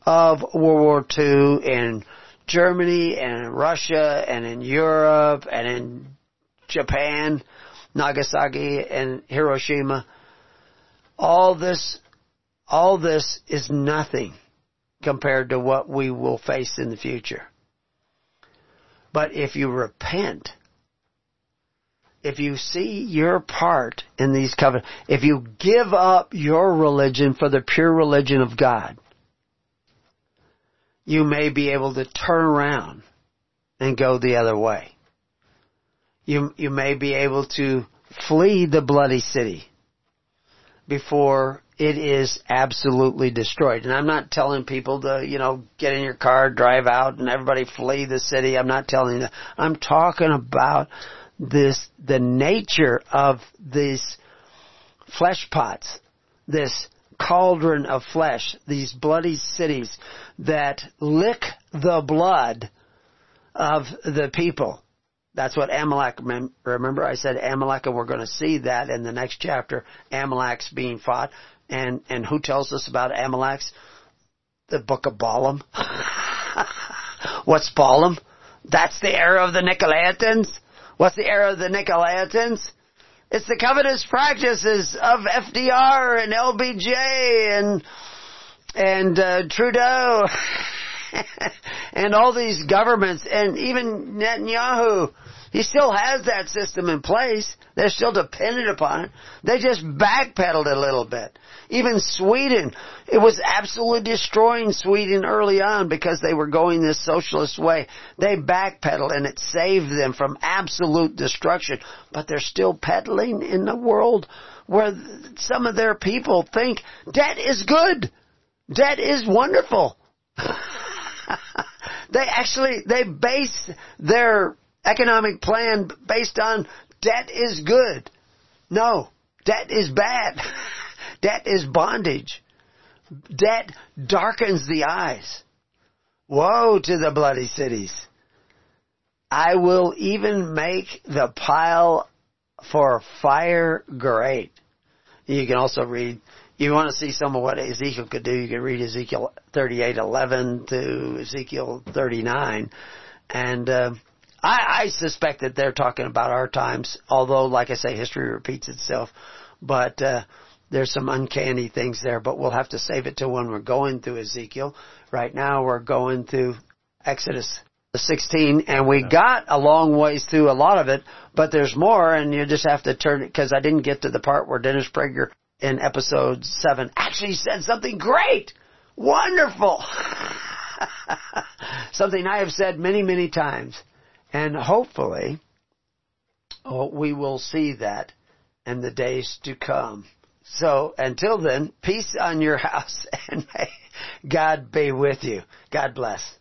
Speaker 2: of World War II and Germany and in Russia and in Europe and in Japan, Nagasaki and Hiroshima. All this, all this is nothing compared to what we will face in the future. But if you repent, if you see your part in these covenants, if you give up your religion for the pure religion of God, you may be able to turn around and go the other way. You, you may be able to flee the bloody city before it is absolutely destroyed. And I'm not telling people to, you know, get in your car, drive out, and everybody flee the city. I'm not telling you. I'm talking about this, the nature of these flesh pots, this cauldron of flesh, these bloody cities that lick the blood of the people. That's what Amalek, remember I said Amalek and we're going to see that in the next chapter, Amalek's being fought. And, and who tells us about Amalek's? The book of Balaam. What's Balaam? That's the era of the Nicolaitans. What's the era of the Nicolaitans? It's the covetous practices of FDR and LBJ and and uh, Trudeau and all these governments and even Netanyahu. He still has that system in place. They're still dependent upon it. They just backpedaled a little bit. Even Sweden, it was absolutely destroying Sweden early on because they were going this socialist way. They backpedaled and it saved them from absolute destruction. But they're still peddling in a world where some of their people think debt is good. Debt is wonderful. they actually, they base their economic plan based on debt is good. No, debt is bad. debt is bondage. Debt darkens the eyes. Woe to the bloody cities. I will even make the pile for fire great. You can also read, you want to see some of what Ezekiel could do, you can read Ezekiel 38:11 to Ezekiel 39. And, uh, I, I suspect that they're talking about our times, although, like I say, history repeats itself. But uh, there's some uncanny things there, but we'll have to save it till when we're going through Ezekiel. Right now, we're going through Exodus 16, and we got a long ways through a lot of it, but there's more, and you just have to turn it, because I didn't get to the part where Dennis Prager in episode 7 actually said something great! Wonderful! something I have said many, many times. And hopefully, oh, we will see that in the days to come. So until then, peace on your house and may God be with you. God bless.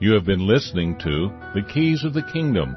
Speaker 1: You have been listening to The Keys of the Kingdom